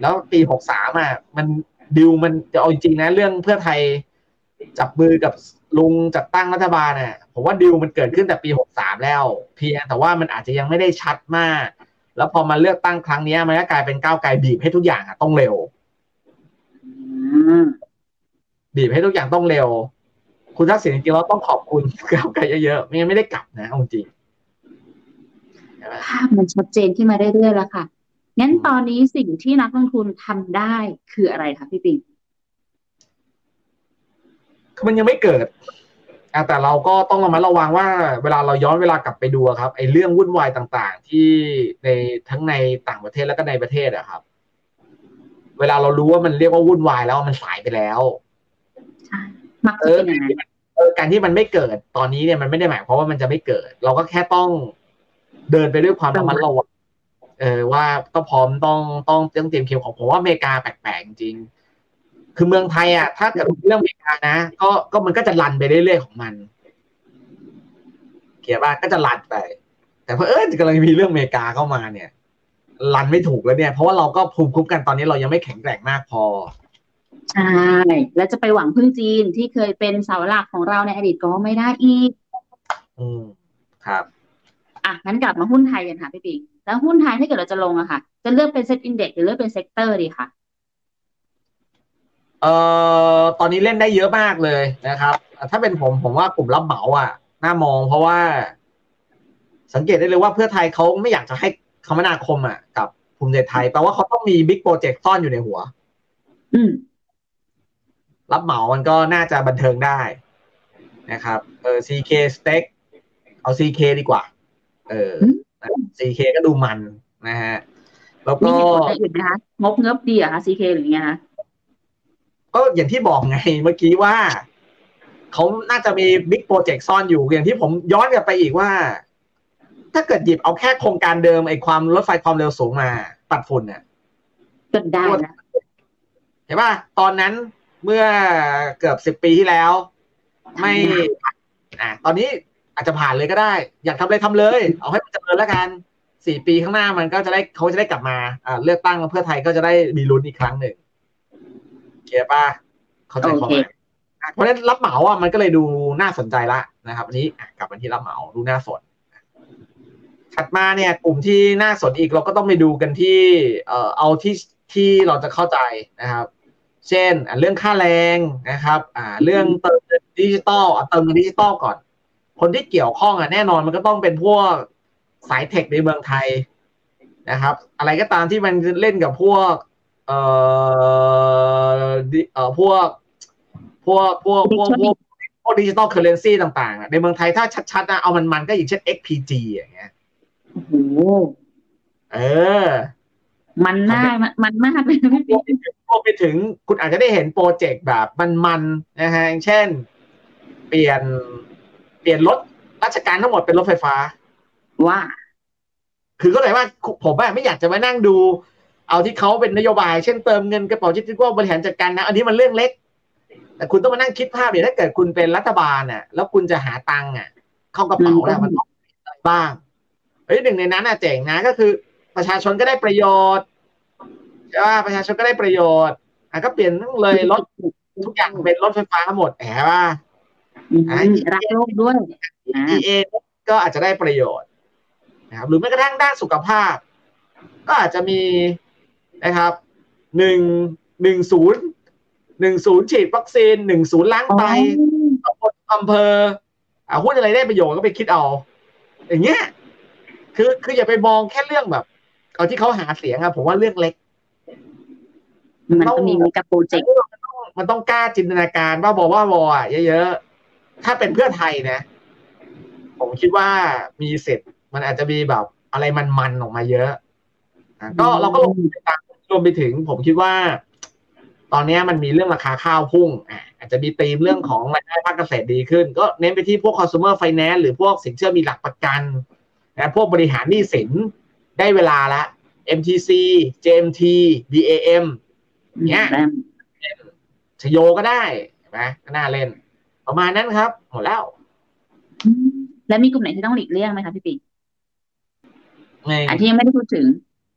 แล้วปี63อะมันดิวมันจะเอาจริงนะเรื่องเพื่อไทยจับมือกับลุงจัดตั้งรัฐบาลเนี่ยผมว่าดิวมันเกิดขึ้นแต่ปี63แล้ว เพียงแต่ว่ามันอาจจะยังไม่ได้ชัดมาก แล้วพอมาเลือกตั้งครั้งเนี้ยมันก็กลายเป็นก้าวไกลบีบให้ทุกอย่างอะต้องเร็วอืมบีบให้ทุกอย่างต้องเร็ว คุณทักษิณจริงๆเราต้องขอบคุณก้าวไกลเยอะๆไม่งั้นไม่ได้กลับนะเอาจริงใช่ไหมภาพมันชัดเจนขึ้นมาเรื่อยๆแล้วค่ะงั้นตอนนี้สิ่งที่นักลงทุนทำได้คืออะไรคะพี่ปิงคือมันยังไม่เกิดอะ แต่เราก็ต้องระมัดระวังว่าเวลาเราย้อนเวลากลับไปดูอะครับไอ้เรื่องวุ่นวายต่างๆ ที่ในทั้งในต่างประเทศแล้วก็ในประเทศอะครับ เวลาเรารู้ว่ามันเรียกว่าวุ่นวายแล้วมันสายไปแล้วใช่มักเอจะอเป็นอย่างนั้นเออการที่มันไม่เกิดตอนนี้เนี่ยมันไม่ได้หมายความว่ามันจะไม่เกิด เราก็แค่ต้องเดินไปด้วยความระมัดระวังเออว่าก็พร้อมต้องต้องต้องเตรียมเคียวของผมว่าอเมริกาแปลกๆจริง คือเมืองไทยอะถ้าเกิดเรื่องอเมริกานะ ก็ก็มันก็จะรันไปเรื่อยๆของมันเขียนว่าก็จะรันไป แต่เพอเออกำลังมีเรื่องอเมริกาเข้ามาเนี่ยรันไม่ถูกแล้วเนี่ย เพราะว่าเราก็ภูมิคุ้มกันตอนนี้เรายังไม่แข็งแกร่งมากพอใช่แล้วจะไปหวังพึ่งจีนที่เคยเป็นเสาหลักของเราในอดีตก็ไม่ได้อีก อืมครับ อะงั้นกลับมาหุ้นไทยกันค่ะพี่ปิงแล้วหุ้นไทยถ้าเกิดเราจะลงอะค่ะ จะเลือกเป็น SET Index หรือเลือกเป็น sector ดีคะ เอ่อตอนนี้เล่นได้เยอะมากเลยนะครับ ถ้าเป็นผมผมว่ากลุ่มรับเหมาอะน่ามองเพราะว่า สังเกตได้เลยว่าเพื่อไทยเขาไม่อยากจะให้คมนาคมอะ กับภูมิใจไทยแปลว่าเขาต้องมี big project ซ่อนอยู่ในหัว อืมรับเหมามันก็น่าจะบันเทิงได้นะครับ เออ CK Steak เอา CK ดีกว่า เออ CK ก็ดูมันนะฮะ แล้วมีก็เหตุผลอะไรอื่นไหมคะงบเงิบดีเหรอะคะซีเคหรือไงคะ ก็อย่างที่บอกไงเมื่อกี้ว่าเขาน่าจะมีบิ๊กโปรเจกต์ซ่อนอยู่อย่างที่ผมย้อนกลับไปอีกว่า ถ้าเกิดหยิบเอาแค่โครงการเดิมไอ้ความรถไฟความเร็วสูงมาปัดฝุ่นเนี่ยก็ได้นะเห็นป่ะตอนนั้นเมื่อเกือบสิบปีที่แล้ว ไม่อะตอนนี้อาจจะผ่านเลยก็ได้ อยากทำอะไรทำเลย เอาให้มันเจริญแล้วกันสี่ปีข้างหน้ามันก็จะได้เขาจะได้กลับมาอ่าเลือกตั้งแล้วเพื่อไทยก็จะได้มีลุ้นอีกครั้งหนึ่ง เกียร์ป่ะเข้าใจความหมายอะเพราะฉะนั้นรับเหมาอะมันก็เลยดูน่าสนใจละนะครับ อันนี้อะกลับมาที่รับเหมาดูน่าสนถัดมาเนี่ย กลุ่มที่น่าสนอีกเราก็ต้องไปดูกันที่เอ่อเอาที่ที่เราจะเข้าใจนะครับ เช่นอะเรื่องค่าแรงนะครับ อ่า เรื่องเติมเงินดิจิตอลอะเติมเงินดิจิตอลก่อน คนที่เกี่ยวข้องอะแน่นอนมันก็ต้องเป็นพวกสายเทคในเมืองไทยนะครับ อะไรก็ตามที่มันเล่นกับพวก เอ่อดิเอ่อพวก พวกพวกพวกพวกพวก digital currency ต่างๆอะในเมืองไทยถ้าชัดๆนะเอามันๆก็อย่างเช่น XPG อย่างเงี้ยโอ้โหเออ มันน่ามันมันมากเลยนะพี่รวมไปถึงรวมไปถึงคุณอาจจะได้เห็น project แบบมันๆนะฮะอย่างเช่น เปลี่ยนเปลี่ยนรถราชการทั้งหมดเป็นรถไฟฟ้า ว่า คือก็เลยว่าผมอะไม่อยากจะมานั่งดู เอาที่เขาเป็นนโยบาย เช่นเติมเงินกระเป๋าดิจิทัลบริหารจัดการนะ อันนี้มันเรื่องเล็ก แต่คุณต้องมานั่งคิดภาพเนี่ยถ้าเกิดคุณเป็นรัฐบาลน่ะ แล้วคุณจะหาตังค์อะ เข้ากระเป๋าน่ะมันต้องมีอะไรบ้างเฮ้ยหนึ่งในนั้นน่ะเจ๋งนะก็คือ ประชาชนก็ได้ประโยชน์ใช่ป่ะประชาชนก็ได้ประโยชน์อะก็เปลี่ยนทั้งเลยรถทุกอย่างเป็นรถไฟฟ้าหมดแหมว่าอืมรักโลกด้วยอ่า EA ก็อาจจะได้ประโยชน์นะครับหรือแม้กระทั่งด้านสุขภาพ ก็อาจจะมี นะครับหนึ่งหนึ่งศูนย์หนึ่งศูนย์ฉีดวัคซีนหนึ่งศูนย์ล้างไตตำบลอำเภออ่าหุ้นอะไรได้ประโยชน์ก็ไปคิดเอา อย่างเงี้ยคือคืออย่าไปมองแค่เรื่องแบบ เอาที่เขาหาเสียงอะผมว่าเรื่องเล็ก มันก็มีมีกับโปรเจกต์มันต้องกล้าจินตนาการว่าบอว่าบออะเยอะๆ ถ้าเป็นเพื่อไทยนะ ผมคิดว่ามีเสร็จ มันอาจจะมีแบบอะไรมันๆออกมาเยอะอะก็เราก็ลงติดตาม รวมไปถึงผมคิดว่า ตอนนี้มันมีเรื่องราคาข้าวพุ่งอะอาจจะมีธีมเรื่องของรายได้ภาคเกษตรดีขึ้น ก็เน้นไปที่พวก consumer finance หรือพวกสินเชื่อมีหลักประกันนะพวกบริหารหนี้สินได้เวลาละ MTC JMT BAM เนี่ยชโยก็ได้เห็นไหมก็น่าเล่น ประมาณนั้นครับ หมดแล้วอืมแล้วมีกลุ่มไหนที่ต้องหลีกเลี่ยงไหมคะพี่ปิ๊กในอันที่ยังไม่ได้พูดถึง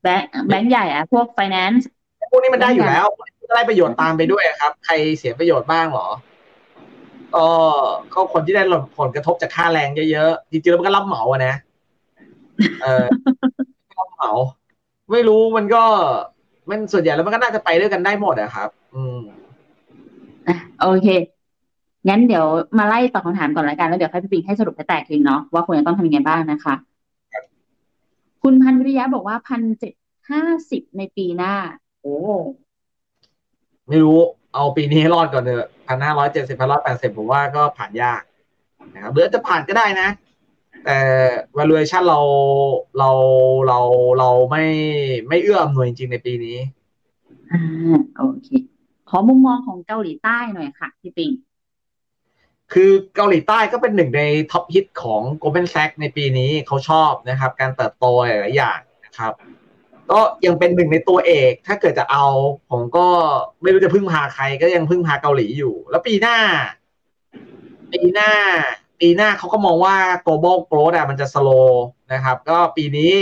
แบงค์แบงค์ใหญ่อะพวก finance พวกนี้มันได้อยู่แล้วได้ประโยชน์ตามไปด้วยครับ ใครเสียประโยชน์บ้างเหรอก็ก็คนที่ได้ผลกระทบจากค่าแรงเยอะๆจริงๆแล้วมันก็รับเหมาอะนะเออรับเหมา ไม่รู้มันก็ มันส่วนใหญ่แล้วมันก็น่าจะไปด้วยกันได้หมดอะครับ อืมอะโอเคงั้นเดี๋ยวมาไล่ตอบคำถามก่อนละกันแล้วเดี๋ยวให้พี่ปิงให้สรุปให้แตกเองเนาะว่าควรจะต้องทำยังไงบ้างนะคะ คุณพันวิริยะบอกว่าพันเจ็ดห้าสิบในปีหน้า โอ้ไม่รู้เอาปีนี้ให้รอดก่อนเถอะพันห้าร้อยเจ็ดสิบพันร้อยแปดสิบผมว่าก็ผ่านยากนะครับหรืออาจจะผ่านก็ได้นะ แต่ valuation เราเราเราเราไม่ไม่เอื้ออำนวยจริงๆในปีนี้อ่าโอเค ขอมุมมองของเกาหลีใต้หน่อยค่ะพี่ปิง คือเกาหลีใต้ก็เป็นหนึ่งใน top hit ของ Goldman Sachs ในปีนี้เขาชอบนะครับ การเติบโตหลายอย่างนะครับ ก็ยังเป็นหนึ่งในตัวเอก ถ้าเกิดจะเอา ผมก็ไม่รู้จะพึ่งพาใครก็ยังพึ่งพาเกาหลีอยู่ แล้วปีหน้า ปีหน้า ปีหน้าเขาก็มองว่า global growth มันจะ slow นะครับ ก็ปีนี้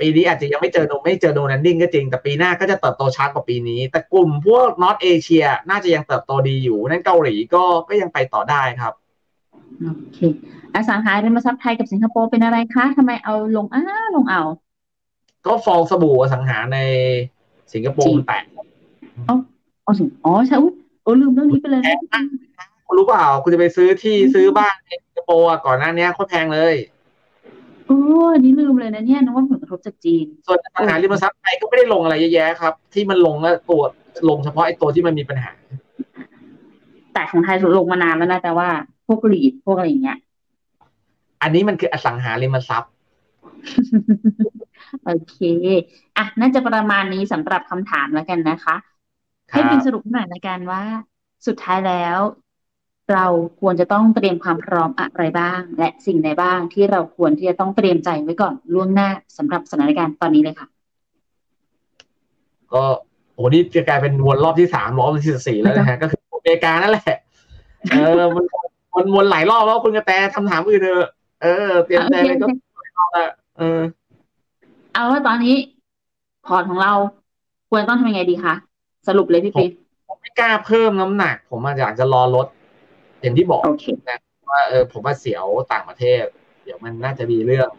ปีนี้อาจจะยังไม่เจอโนไม่เจอโนแลนดิ้งก็จริง แต่ปีหน้าก็จะเติบโตช้ากว่าปีนี้ แต่กลุ่มพวก North Asia น่าจะยังเติบโตดีอยู่ นั่นเกาหลีก็ก็ยังไปต่อได้ครับโอเคอสังหาริมทรัพย์ไทยกับสิงคโปร์เป็นอะไรคะทำไมเอาลงอ้าลงเอา ก็ฟองสบู่อสังหาในสิงคโปร์มันแตกอ๋อสิอ๋อใช่อุ๊ยโอ้ลืมเรื่องนี้ไปเลยนะคุณรู้เปล่า คุณจะไปซื้อที่ซื้อบ้านในสิงคโปร์อะก่อนหน้านี้โคตรแพงเลย โอ้อันนี้ลืมเลยนะเนี่ยนึกว่าผลกระทบจากจีน ส่วนอสังหาริมทรัพย์ไทยก็ไม่ได้ลงอะไรเยอะแยะครับ ที่มันลงแล้วตัวลงเฉพาะไอ้ตัวที่มันมีปัญหา แต่ของไทยลงมานานแล้วนะแต่ว่าพวกรีดพวกอะไรอย่างเงี้ย อันนี้มันคืออสังหาริมทรัพย์โอเค อะ น่าจะประมาณนี้สำหรับคำถามแล้วกันนะคะคให้รัเป็นบสรุปหน่อยละกันว่า สุดท้ายแล้ว เราควรจะต้องเตรียมความพร้อมอะไรบ้าง และสิ่งใดบ้างที่เราควรที่จะต้องเตรียมใจไว้ก่อนล่วงหน้าสำหรับสถานการณ์ตอนนี้เลยค่ะ ก็โอ้นี่จะกลายเป็นวนรอบที่สามรอบที่สี่แล้วนะฮะก็คืออเมริกานั่นแหละเออมันมันวนหลายรอบแล้วคุณกระแตทำถามอื่นเถอะเออ เตรียมโอใจเคไปโอก็เคหลายรอบแล้วเออ เอาว่าตอนนี้พอร์ตของเราควรต้องทำยังไงดีคะสรุปเลยพี่ผมปิ๊กผมไม่กล้าเพิ่มน้ำหนัก ผมอาอยากจะรอลด อย่างที่บอกโอเคว่าเออผมว่าเสียวต่างประเทศ เดี๋ยวมันน่าจะมีเรื่อง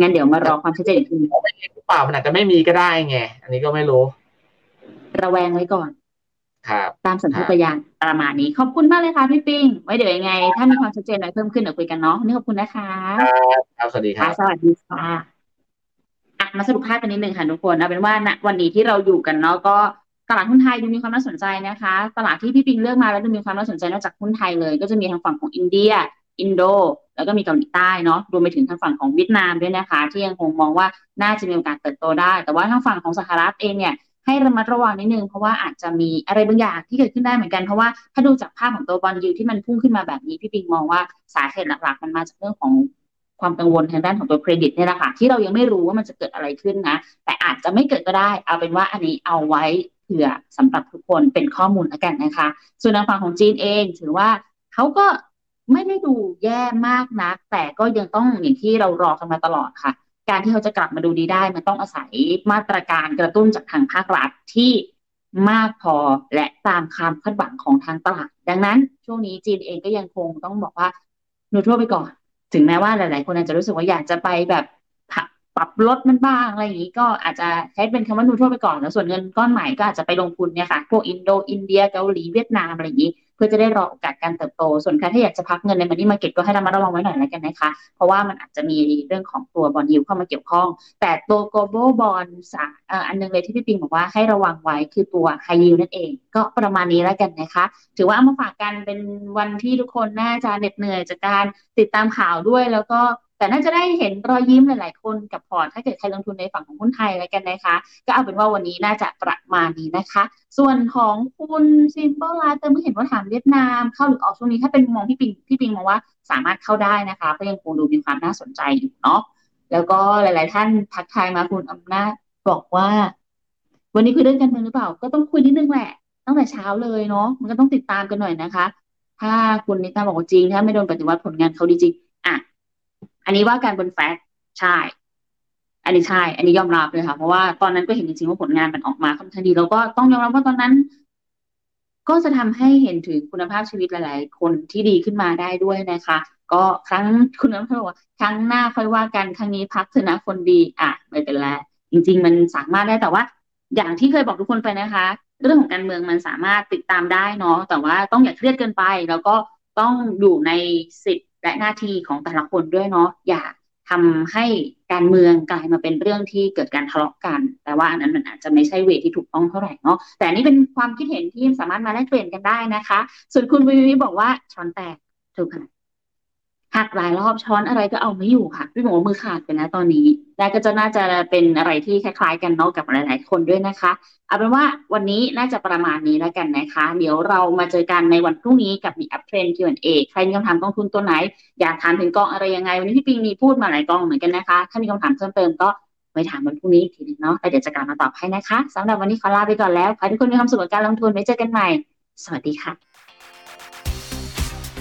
งั้นเดี๋ยวมารอความชัดเจนอีกทีเพราะไม่เองหรือเปล่ามันอาจจะไม่มีก็ได้ไง อันนี้ก็ไม่รู้ ระแวงไว้ก่อน ครับ ตามสัญชาตญาณประมาณนี้ ขอบคุณมากเลยค่ะพี่ปิงไว้เดี๋ยวยังไง ถ้ามีความชัดเจนอะไรเพิ่มขึ้นเดี๋ยวคุยกันเนาะวันนี่ขอบคุณนะคะครับสวัสดีคค่ะรับสวัสดีค่ะอะมาสรุปภาพกันนิดนึงค่ะทุกคนเอาเป็นว่าณวันนี้ที่เราอยู่กันเนาะก็ ตลาดหุ้นไทยดูมีความน่าสนใจนะคะ ตลาดที่พี่ปิงเลือกมาแล้วดูมีความน่าสนใจนอกจากหุ้นไทยเลย ก็จะมีทางฝั่งของอินเดีย อินโด แล้วก็มีเกาหลีใต้เนาะรวมไปถึงทางฝั่งของเวียดนามด้วยนะคะ ที่ยังคงมองว่าน่าจะมีโอกาสเติบโตได้ แต่ว่าทางฝั่งของสหรัฐเองเนี่ยให้ระมัดระวังนิดนึงเพราะว่าอาจจะมีอะไรบางอย่างที่เกิดขึ้นได้เหมือนกันเพราะว่าถ้าดูจากภาพของตัวบอลยูที่มันพุ่งขึ้นมาแบบนี้พี่ปิงมองว่าสาเหตุหลักๆ มันมาจากเรื่องของความกังวลทางด้านของตัวเครดิตเนี่ยแหละค่ะที่เรายังไม่รู้ว่ามันจะเกิดอะไรขึ้นนะ แต่อาจจะไม่เกิดก็ได้ เอาเป็นว่าอันนี้เอาไว้ ผื่อสำหรับทุกคนเป็นข้อมูลแล้วกันนะคะ ส่วนทางฝั่งของจีนเองถือว่าเขาก็ไม่ได้ดูแย่มากนัก แต่ก็ยังต้องอย่างที่เรารอกันมาตลอดค่ะ การที่เขาจะกลับมาดูดีได้ มันต้องอาศัยมาตรการกระตุ้นจากทางภาครัฐที่มากพอและตามความคาดหวังของทางตลาด ดังนั้น ช่วงนี้จีนเองก็ยังคงต้องบอกว่านูโทรไปก่อน ถึงแม้ว่าหลาย ๆ คนอาจจะรู้สึกว่าอยากจะไปแบบ ปรับลดมันบ้างอะไรอย่างนี้ก็อาจจะใช้เป็นคำว่านูโทรไปก่อนแล้วส่วนเงินก้อนใหม่ก็อาจจะไปลงทุนเนี่ยค่ะพวกอินโดอินเดียเกาหลีเวียดนามอะไรอย่างนี้ เพื่อจะได้รอโอกาสการเติบโต ส่วนใครที่อยากจะพักเงินในมันนี่มาเก็ตก็ให้ระมัดระวังไว้หน่อยแล้วกันนะคะ เพราะว่ามันอาจจะมีเรื่องของตัวบอลยิวเข้ามาเกี่ยวข้อง แต่ตัว global bond อันหนึงเลยที่พี่ปิงบอกว่าให้ระวังไว้คือตัว high yield นั่นเอง ก็ประมาณนี้แล้วกันนะคะ ถือว่าเอามาฝากกันเป็นวันที่ทุกคนน่าจะเหน็ดเหนื่อยจากการติดตามข่าวด้วยแล้วก็ แต่น่าจะได้เห็นรอยยิ้มหลาย ๆ คนกับพอร์ตถ้าเกิดใครลงทุนในฝั่งของหุ้นไทยแล้วกันนะคะ ก็เอาเป็นว่าวันนี้น่าจะประมาณนี้นะคะ ส่วนของคุณ Simple Life เติมเพิ่งเห็นว่าถามเวียดนาม เข้าหรือออกช่วงนี้ถ้าเป็นมองพี่ปิงพี่ปิงมองว่าสามารถเข้าได้นะคะก็ยังคงดูมีความน่าสนใจอยู่เนาะแล้วก็หลาย ๆ ท่านทักทายมาคุณอำนาจบอกว่า วันนี้คุยเรื่องการเมืองหรือเปล่า ก็ต้องคุยนิดนึงแหละตั้งแต่เช้าเลยเนาะมันก็ต้องติดตามกันหน่อยนะคะ ถ้าคุณนิตาบอกว่าจริงถ้าไม่โดนปฏิวัติผลงานเขาดีจริง อันนี้ว่าการบนแฟกต์ใช่ อันนี้ใช่ อันนี้ยอมรับเลยค่ะ เพราะว่าตอนนั้นก็เห็นจริงๆว่าผลงานมันออกมาค่อนข้างดี แล้วก็ต้องยอมรับว่าตอนนั้น ก็จะทำให้เห็นถึงคุณภาพชีวิตหลาย ๆ คนที่ดีขึ้นมาได้ด้วยนะคะ ก็ครั้งคุณน้ำเขาบอกว่าครั้งหน้าค่อยว่ากันครั้งนี้พักเถอะนะคนดี อะไม่เป็นไรจริง ๆ มันสามารถได้แต่ว่า อย่างที่เคยบอกทุกคนไปนะคะ เรื่องของการเมืองมันสามารถติดตามได้เนาะแต่ว่าต้องอย่าเครียดเกินไป แล้วก็ต้องอยู่ในสิทธ และหน้าที่ของแต่ละคนด้วยเนาะอย่าทำให้การเมืองกลายมาเป็นเรื่องที่เกิดการทะเลาะกัน แต่ว่าอันนั้นมันอาจจะไม่ใช่เวทที่ถูกต้องเท่าไหร่เนาะแต่นนี่เป็นความคิดเห็นที่สามารถมาแลกเปลี่ยนกันได้นะคะ ส่วนคุณวิวิบอกว่าช้อนแตกถูกค่ะ หักหลายรอบช้อนอะไรก็เอาไม่อยู่ค่ะพี่บอกว่ามือขาดไปนะตอนนี้และก็จะน่าจะเป็นอะไรที่คล้าย ๆ กันเนาะกับหลาย ๆ คนด้วยนะคะเอาเป็นว่าวันนี้น่าจะประมาณนี้แล้วกันนะคะ เดี๋ยวเรามาเจอกันในวันพรุ่งนี้กับมี Uptrend Q&A ใครมีคำถามกองทุนตัวไหน อยากถามถึงกองอะไรยังไง วันนี้พี่ปิงมีพูดมาหลายกองเหมือนกันนะคะ ถ้ามีคำถามเพิ่มเติมก็ไปถามวันพรุ่งนี้อีกทีหนึงเนาะแล้วเดี๋ยวจะกลับมาตอบให้นะคะสำหรับวันนี้ขอลาไปก่อนแล้วขอให้ทุกคนมีความสุขกับการลงทุนไว้เจอกันใหม่ สวัสดีค่ะ